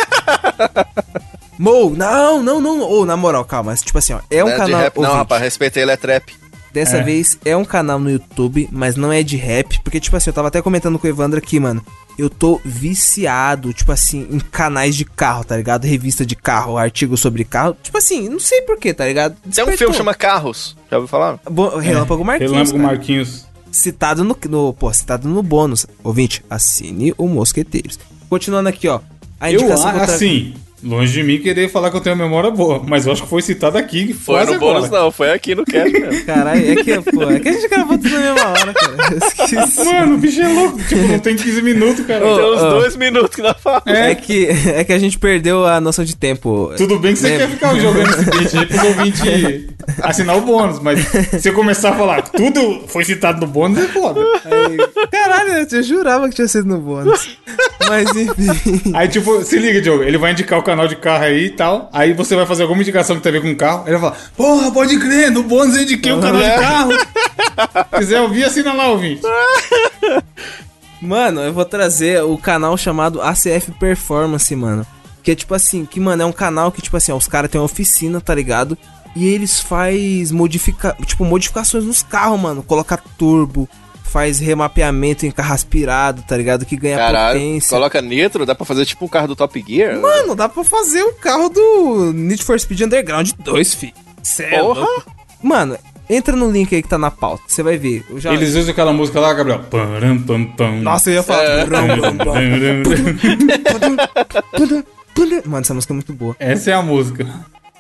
[laughs]
Mo, não, não, não. Ô, na moral, calma. Tipo assim, ó. É um
Não é de
canal.
rap, não, rapaz, respeitei, ele é trap.
Dessa
É.
vez é um canal no YouTube, mas não é de rap. Porque, tipo assim, eu tava até comentando com o Evandro aqui, mano. Eu tô viciado, tipo assim, em canais de carro, tá ligado? Revista de carro, artigo sobre carro. Tipo assim, não sei porquê, tá ligado?
Tem um
Despertou.
filme que chama Carros. Já ouviu falar?
Bo- Relâmpago Marquinhos.
Relâmpago
cara.
Marquinhos.
Citado no, no. Pô, citado no bônus. Ouvinte, assine o Mosqueteiros. Continuando aqui, ó. A
Eu,
indicação que eu tra-
assim, longe de mim querer falar que eu tenho uma memória boa. Mas eu acho que foi citado aqui.
Foi no
agora.
bônus, não, foi aqui no cast mesmo. [laughs]
Caralho, é que, pô, é que a gente gravou tudo na mesma hora, cara. Eu esqueci.
Mano, o bicho é louco. Tipo, não tem 15 minutos, cara.
Ô,
Tem uns
ô.
dois minutos que nós falamos.
É. que, é que a gente perdeu a noção de tempo.
Tudo bem que você
Lembra?
quer ficar jogando esse beat aí pro ouvinte assinar o bônus, mas se você começar a falar que tudo foi citado no bônus, é foda.
Aí, caralho, eu jurava que tinha sido no bônus. Mas enfim.
Aí, tipo, se liga, Diogo, ele vai indicar o canal de carro aí e tal. Aí você vai fazer alguma indicação que tem a ver com carro. Ele vai falar, porra, pode crer, no bônus eu indiquei o canal de carro. Se quiser ouvir, assina lá, ouvinte. [laughs]
Mano, eu vou trazer o canal chamado ACF Performance, mano. Que é tipo assim, que, mano, é um canal que, tipo assim, ó, os caras têm uma oficina, tá ligado? E eles faz modifica, tipo, modificações nos carros, mano. Coloca turbo, faz remapeamento em carro aspirado, tá ligado? Que ganha
Caralho,
potência.
coloca nitro, dá pra fazer tipo um carro do Top Gear?
Mano, dá pra fazer o carro do Need for Speed Underground 2, fi. Cê é
Porra!
louco. Mano, entra no link aí que tá na pauta, você vai ver. Já...
Eles usam aquela música lá, Gabriel. Param, pam, pam.
Nossa, eu ia falar.
É.
Mano, essa música é muito boa.
Essa é a música.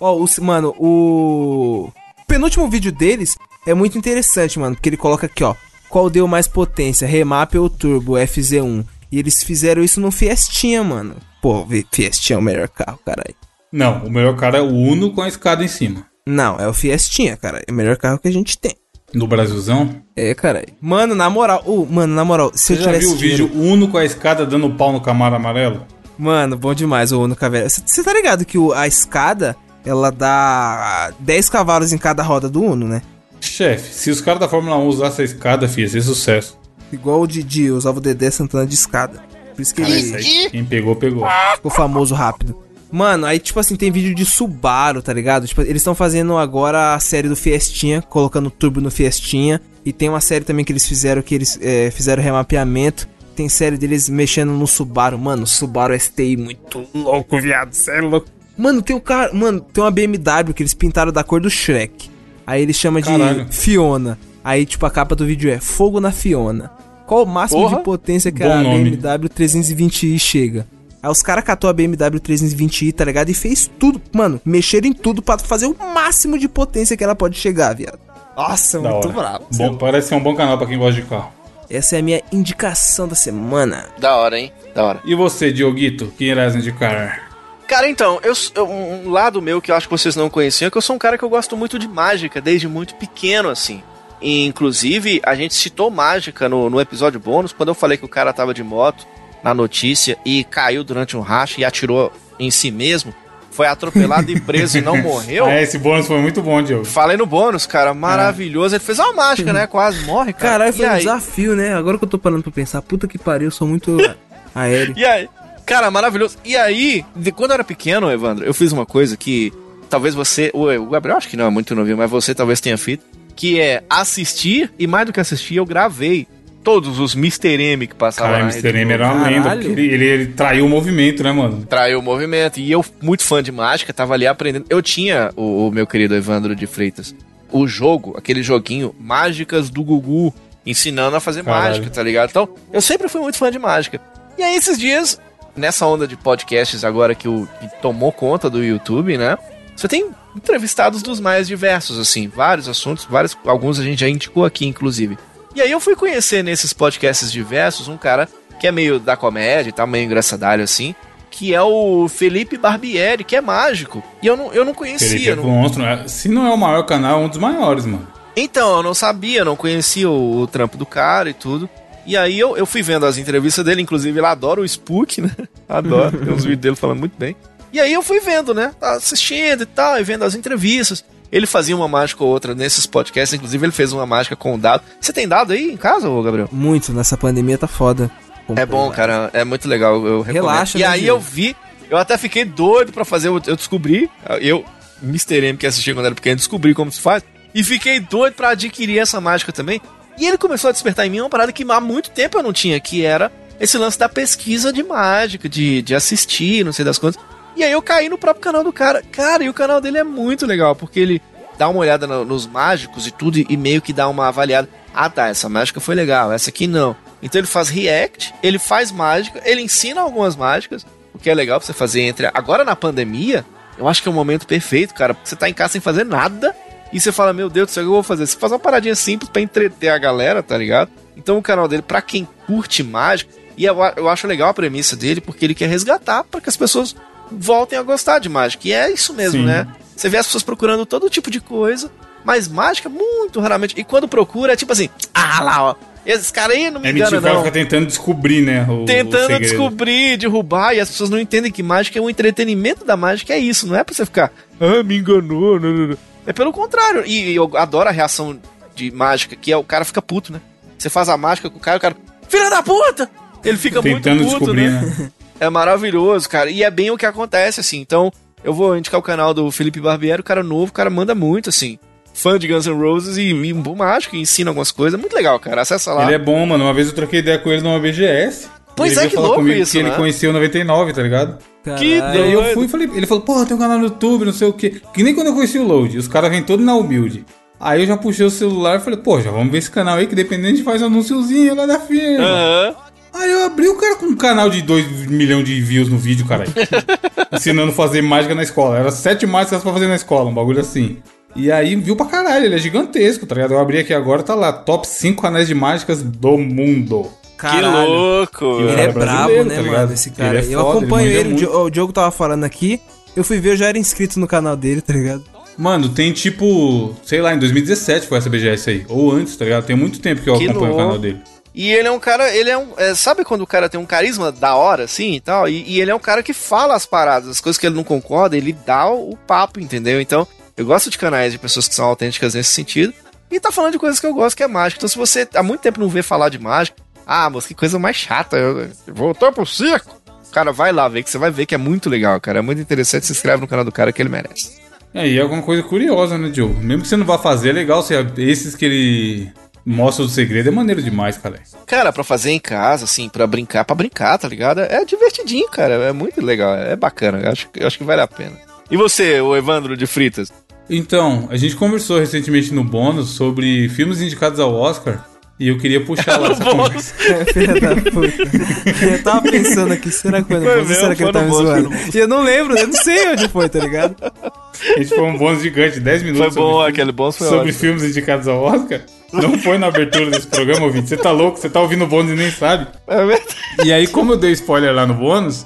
Ó, o, mano, o penúltimo vídeo deles é muito interessante, mano, porque ele coloca aqui, ó, qual deu mais potência, remap ou turbo, FZ1. E eles fizeram isso no Fiestinha, mano. Pô, Fiestinha é o melhor carro, caralho.
Não, o melhor cara é o Uno com a escada em cima.
Não, é o Fiestinha, cara. É o melhor carro que a gente tem.
No Brasilzão.
É, caralho. Mano, na moral, ô, mano, na moral, se
Você
eu
já viu o
dinheiro-
vídeo Uno com a escada dando pau no Camaro amarelo?
Mano, bom demais o Uno Caveira. Você tá ligado que o- a escada, ela dá 10 cavalos em cada roda do Uno, né?
Chefe, se os caras da Fórmula 1 usassem a escada, filho, ia ser sucesso.
Igual o Didi usava o Dedé Santana de escada. Por isso que ele
Isso aí, quem pegou, pegou.
ficou famoso rápido. Mano, aí tipo assim, tem vídeo de Subaru, tá ligado? Tipo, eles estão fazendo agora a série do Fiestinha, colocando turbo no Fiestinha. E tem uma série também que eles fizeram, que eles é, fizeram remapeamento. Tem série deles mexendo no Subaru. Mano, Subaru STI muito louco, viado. Cê é louco. Mano, tem um cara. Mano, tem uma BMW que eles pintaram da cor do Shrek. Aí ele chama de
Caralho.
Fiona. Aí, tipo, a capa do vídeo é Fogo na Fiona. Qual o máximo
Porra.
de potência que
Bom
a
nome.
BMW 320i chega? Aí os caras catou a BMW 320i, tá ligado? E fez tudo, mano, mexeram em tudo pra fazer o máximo de potência que ela pode chegar, viado. Nossa,
Da
muito
hora.
bravo.
Bom, parece ser um bom canal pra quem gosta de carro.
Essa é a minha indicação da semana.
Da hora, hein? Da hora.
E você, Dioguito, quem irás indicar?
Cara, então, eu, eu- um lado meu que eu acho que vocês não conheciam é que eu sou um cara que eu gosto muito de mágica, desde muito pequeno, assim. E, inclusive, a gente citou mágica no, no episódio bônus, quando eu falei que o cara tava de moto na notícia e caiu durante um racha e atirou em si mesmo, foi atropelado e preso e não [laughs] morreu.
Ah, esse bônus foi muito bom, Diogo.
Falei no bônus, cara, maravilhoso. Ele fez uma mágica, né? Quase morre, cara.
Caralho, foi
e
um
aí?
desafio, né? Agora que eu tô parando pra pensar, puta que pariu, eu sou muito [laughs] aéreo.
E aí? Cara, maravilhoso. E aí, de- quando eu era pequeno, Evandro, eu fiz uma coisa que talvez você. O o Gabriel acho que não é muito novinho, mas você talvez tenha feito. Que é assistir, e mais do que assistir, eu gravei todos os Mr. M que passavam
Cara,
na
Mr. M era uma lenda,
Caralho.
ele, ele, ele traiu o movimento, né, mano?
Traiu o movimento. E eu, muito fã de mágica, tava ali aprendendo. Eu tinha, o, o meu querido Evandro de Freitas, o jogo, aquele joguinho Mágicas do Gugu, ensinando a fazer
Caralho.
mágica, tá ligado? Então, eu sempre fui muito fã de mágica. E aí, esses dias, nessa onda de podcasts agora que, o, que tomou conta do YouTube, né? Você tem entrevistados dos mais diversos, assim, vários assuntos, vários, alguns a gente já indicou aqui, inclusive. E aí eu fui conhecer nesses podcasts diversos um cara que é meio da comédia e tal, meio engraçadalho assim, que é o Felipe Barbieri, que é mágico. E eu não, eu não conhecia.
é
não-
monstro, né? Se não é o maior canal, é um dos maiores, mano.
Então, eu não sabia, não conhecia o, o trampo do cara e tudo. E aí eu, eu fui vendo as entrevistas dele, inclusive ele adora o Spook, né? [laughs] Adora, tem uns vídeos dele falando muito bem. E aí eu fui vendo, né? Tá Assistindo e tal, e vendo as entrevistas. Ele fazia uma mágica ou outra nesses podcasts, inclusive ele fez uma mágica com dado. Você tem dado aí em casa, ô Gabriel?
Muito, nessa pandemia tá foda.
É bom, cara, é muito legal, eu recomendo.
Relaxa,
e
né,
aí
Diego?
eu vi, eu até fiquei doido pra fazer, eu descobri, eu, Mr. M que assistia quando era pequeno, descobri como se faz, e fiquei doido pra adquirir essa mágica também. E ele começou a despertar em mim uma parada que há muito tempo eu não tinha, que era esse lance da pesquisa de mágica, de, de assistir, não sei das coisas. E aí eu caí no próprio canal do cara. Cara, e o canal dele é muito legal, porque ele dá uma olhada no- nos mágicos e tudo, e meio que dá uma avaliada. Ah tá, essa mágica foi legal, essa aqui não. Então ele faz react, ele faz mágica, ele ensina algumas mágicas, o que é legal pra você fazer entre. Agora na pandemia, eu acho que é o momento perfeito, cara, porque você tá em casa sem fazer nada. E você fala, meu Deus do céu, o que eu vou fazer? Você faz uma paradinha simples pra entreter a galera, tá ligado? Então o canal dele, pra quem curte mágica, e eu, eu acho legal a premissa dele, porque ele quer resgatar pra que as pessoas voltem a gostar de mágica. E é isso mesmo,
Sim.
né? Você vê as pessoas procurando todo tipo de coisa, mas mágica muito raramente. E quando procura, é tipo assim, ah lá, ó. Esses caras aí não me
É
enganam,
mentira,
não.
fica tentando descobrir, né? O, o
Tentando
segredo.
descobrir, derrubar, e as pessoas não entendem que mágica é o entretenimento da mágica, é isso, não é pra você ficar, ah, me enganou, não, não, não. É pelo contrário. E eu adoro a reação de mágica, que é o cara fica puto, né? Você faz a mágica com o cara, o cara, filha da puta! Ele fica
Tentando
muito puto,
descobrir,
né?
né? [laughs]
É maravilhoso, cara. E é bem o que acontece, assim. Então, eu vou indicar o canal do Felipe Barbieri, o cara novo, o cara manda muito, assim. Fã de Guns N' Roses e, e bom mágico, e ensina algumas coisas. Muito legal, cara. Acessa lá.
Ele é bom, mano. Uma vez eu troquei ideia com ele numa BGS.
Pois
ele
é, que louco
comigo
isso,
que
né?
ele conheceu 99, tá ligado?
Que
E aí eu
Doido.
fui e falei, ele falou, porra, tem um canal no YouTube, não sei o quê. Que nem quando eu conheci o Load, os caras vêm todos na humilde. Aí eu já puxei o celular e falei, pô, já vamos ver esse canal aí, que dependendo a gente faz um anúnciozinho lá da firma.
Aham.
Aí eu abri o cara com um canal de 2 milhões de views no vídeo, caralho. [laughs] Ensinando a fazer mágica na escola. Era sete mágicas pra fazer na escola, um bagulho assim. E aí viu pra caralho, ele é gigantesco, tá ligado? Eu abri aqui agora, tá lá, top 5 canais de mágicas do mundo.
Que louco.
O
Ele
cara
é
é
brabo, né,
tá
mano,
ligado?
esse cara.
Ele é
eu
foda,
acompanho
ele
ele, o Di- o Diogo tava falando aqui. Eu fui ver, eu já era inscrito no canal dele, tá ligado?
Mano, tem tipo, sei lá, em 2017 foi essa BGS aí. Ou antes, tá ligado? Tem muito tempo que eu
Que
acompanho o
louco.
canal dele.
E ele é um cara, ele é um. é, sabe quando o cara tem um carisma da hora, assim e tal? E, e ele é um cara que fala as paradas, as coisas que ele não concorda, ele dá o, o papo, entendeu? Então, eu gosto de canais de pessoas que são autênticas nesse sentido. E tá falando de coisas que eu gosto, que é mágica. Então, se você há muito tempo não vê falar de mágica, ah, mas que coisa mais chata. Eu, voltou pro circo. Cara, vai lá ver que você vai ver que é muito legal, cara. É muito interessante. Se inscreve no canal do cara que ele merece.
É, e é alguma coisa curiosa, né, Diogo? Mesmo que você não vá fazer, é legal se esses que ele mostra o segredo, é maneiro demais, cara.
Cara, pra fazer em casa, assim, pra brincar, pra brincar, tá ligado? É divertidinho, cara. É muito legal, é bacana. Eu acho, eu acho que vale a pena. E você, o Evandro de Fritas?
Então, a gente conversou recentemente no bônus sobre filmes indicados ao Oscar. E eu queria puxar lá essa conversa.
É, [laughs] filha da puta. Eu tava pensando aqui, será que foi no
Foi
bônus?
mesmo,
Será que
foi
ele tá
no
me
bônus,
zoando?
foi
E eu não lembro, eu não sei onde foi, tá ligado?
A gente foi um bônus gigante, 10
Foi
minutos.
bom,
sobre,
aquele bom foi
sobre
ótimo.
filmes indicados ao Oscar. Não foi na abertura desse programa, ouvinte. Você tá louco? Você tá ouvindo o bônus e nem sabe.
É verdade.
E aí, como eu dei spoiler lá no bônus,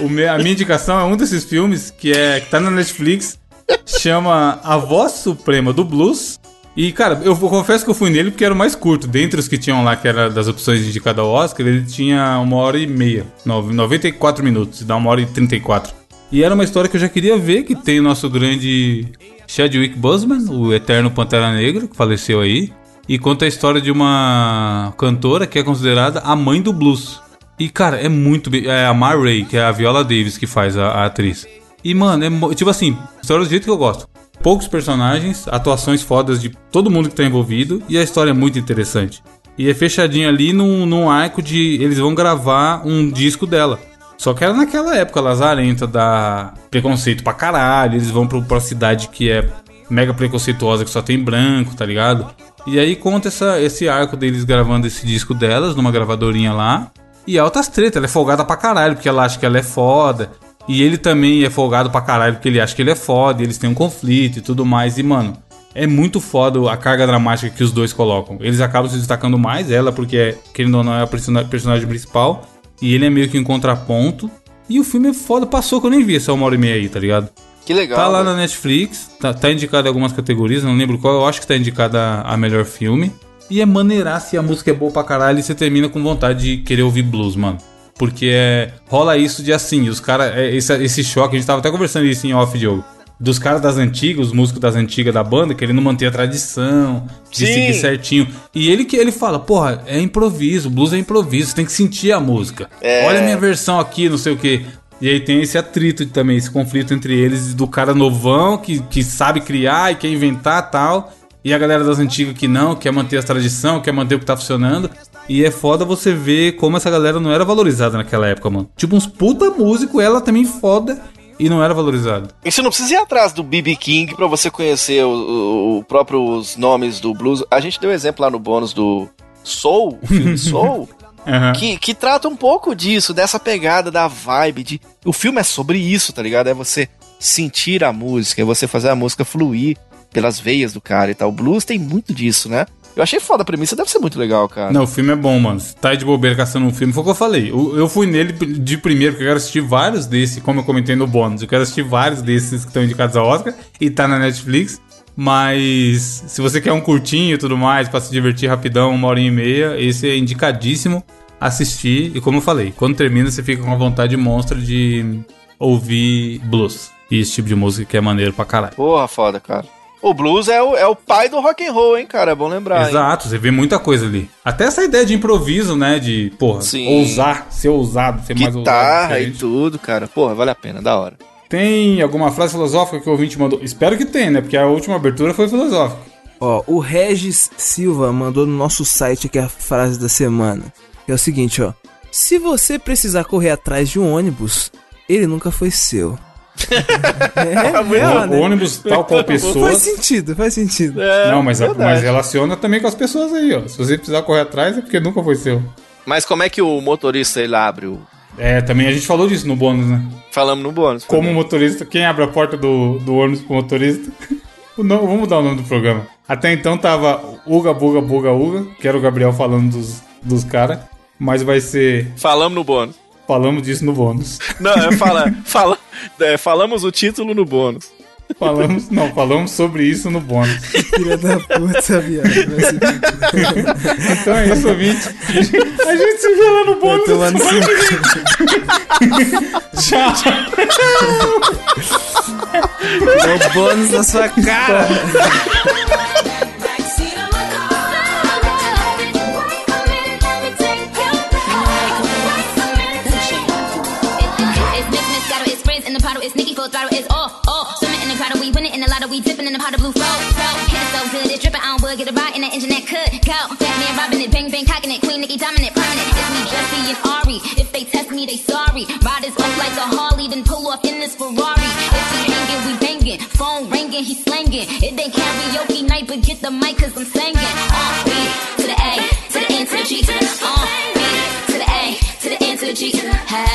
o me- a minha indicação é um desses filmes que, é, que tá na Netflix, chama A Voz Suprema do Blues. E, cara, eu confesso que eu fui nele porque era o mais curto. Dentre os que tinham lá, que era das opções indicadas ao Oscar, ele tinha uma hora e meia, nove- 94 minutos, dá uma hora e 34. E era uma história que eu já queria ver, que tem o nosso grande Chadwick Boseman, o eterno Pantera Negra, que faleceu aí. E conta a história de uma cantora que é considerada a mãe do blues. E, cara, é muito. É a Ma Rainey, que é a Viola Davis que faz a, a atriz. E, mano, é tipo assim, história do jeito que eu gosto. Poucos personagens, atuações fodas de todo mundo que tá envolvido, e a história é muito interessante. E é fechadinho ali num, num arco de. Eles vão gravar um disco dela. Só que era naquela época lazarenta da preconceito pra caralho. Eles vão pro, pra cidade que é mega preconceituosa, que só tem branco, tá ligado? E aí conta essa, esse arco deles gravando esse disco delas numa gravadorinha lá. E altas tretas, ela é folgada pra caralho, porque ela acha que ela é foda. E ele também é folgado pra caralho, porque ele acha que ele é foda, e eles têm um conflito e tudo mais. E, mano, é muito foda a carga dramática que os dois colocam. Eles acabam se destacando mais, ela, porque, querendo ou não, é a persona- personagem principal. E ele é meio que um contraponto. E o filme é foda, passou que eu nem vi essa uma hora e meia aí, tá ligado?
Que legal.
Tá lá
velho.
na Netflix, tá, tá indicado em algumas categorias, não lembro qual, eu acho que tá indicada a melhor filme. E é maneiraço e a música é boa pra caralho e você termina com vontade de querer ouvir blues, mano. Porque é, rola isso de assim, os caras, é, esse, esse choque, a gente tava até conversando isso em off, Diogo. Dos caras das antigas, os músicos das antigas da banda, querendo manter a tradição, de
Sim.
seguir certinho. E ele que ele fala, porra, é improviso, blues é improviso, você tem que sentir a música.
É.
Olha a minha versão aqui, não sei o que. E aí tem esse atrito também, esse conflito entre eles, do cara novão que, que sabe criar e quer inventar tal. E a galera das antigas que não, quer manter a tradição, quer manter o que tá funcionando. E é foda você ver como essa galera não era valorizada naquela época, mano. Tipo, uns puta músico, ela também foda e não era valorizada.
E você não precisa ir atrás do B.B. King pra você conhecer os nomes do blues. A gente deu exemplo lá no bônus do Soul, o filme [laughs] Soul,
Aham.
que, que trata um pouco disso, dessa pegada da vibe. De... O filme é sobre isso, tá ligado? É você sentir a música, é você fazer a música fluir pelas veias do cara e tal. O blues tem muito disso, né? Eu achei foda a premissa, deve ser muito legal, cara.
Não, o filme é bom, mano. Se tá de bobeira caçando um filme, foi o que eu falei. Eu, eu fui nele de primeiro, porque eu quero assistir vários desses, como eu comentei no bônus. Eu quero assistir vários desses que estão indicados ao Oscar e tá na Netflix. Mas se você quer um curtinho e tudo mais, pra se divertir rapidão, uma hora e meia, esse é indicadíssimo assistir. E como eu falei, quando termina, você fica com a vontade monstra de ouvir blues. E esse tipo de música que é maneiro pra caralho.
Porra, foda, cara. O blues é o, é o pai do rock and roll, hein, cara? É bom lembrar. hein?
Exato, você vê muita coisa ali. Até essa ideia de improviso, né? De, porra,
Sim.
ousar, ser ousado, ser mais ousado.
Guitarra e tudo, cara. Porra, vale a pena, da hora.
Tem alguma frase filosófica que o ouvinte mandou? Espero que tenha, né? Porque a última abertura foi filosófica.
Ó, o Regis Silva mandou no nosso site aqui a frase da semana. Que é o seguinte, ó. Se você precisar correr atrás de um ônibus, ele nunca foi seu. É,
muito
é,
o
né?
ônibus, tal qual
Faz
pessoas.
sentido, faz sentido.
Não, mas, a-
É,
mas relaciona também com as pessoas aí, ó. Se você precisar correr atrás, é porque nunca foi seu.
Mas como é que o motorista ele abre o.
É, também a gente falou disso no bônus, né?
Falamos no bônus.
Como o motorista, quem abre a porta do, do ônibus pro motorista? [laughs] O nome, vamos mudar o nome do programa. Até então tava Uga Buga Buga Uga, que era o Gabriel falando dos, dos caras. Mas vai ser.
Falamos no bônus.
Falamos disso no bônus. [laughs]
Não, é, fala, fala, é, falamos o título no bônus.
Falamos. Não, falamos sobre isso no bônus.
Filha da puta, viado. [laughs]
Então é isso, ouvinte. A gente se vê lá no bônus. Tchau.
Dou bônus na sua cara. [laughs]
in
the bottle, it's Nicky full throttle, it's all, all. Swimming in the grotto, we winning in the lotto, we dipping in the pot of blue flow, flow. Hit it so good, it's dripping, I don't would get a ride in that engine that could go. Batman robbing it, bang bang cocking it, Queen Nikki dominant, permanent. It's me, Jesse and Ari. If they test me, they sorry. Ride Riders up like a Harley, then pull off in this Ferrari. If he hanging, we banging. Phone ringing, he slanging. It ain't karaoke night, but get the mic, cause I'm singing. On B to the A, to the N, to the G, to the B to the A, to the N, to the G. Hey.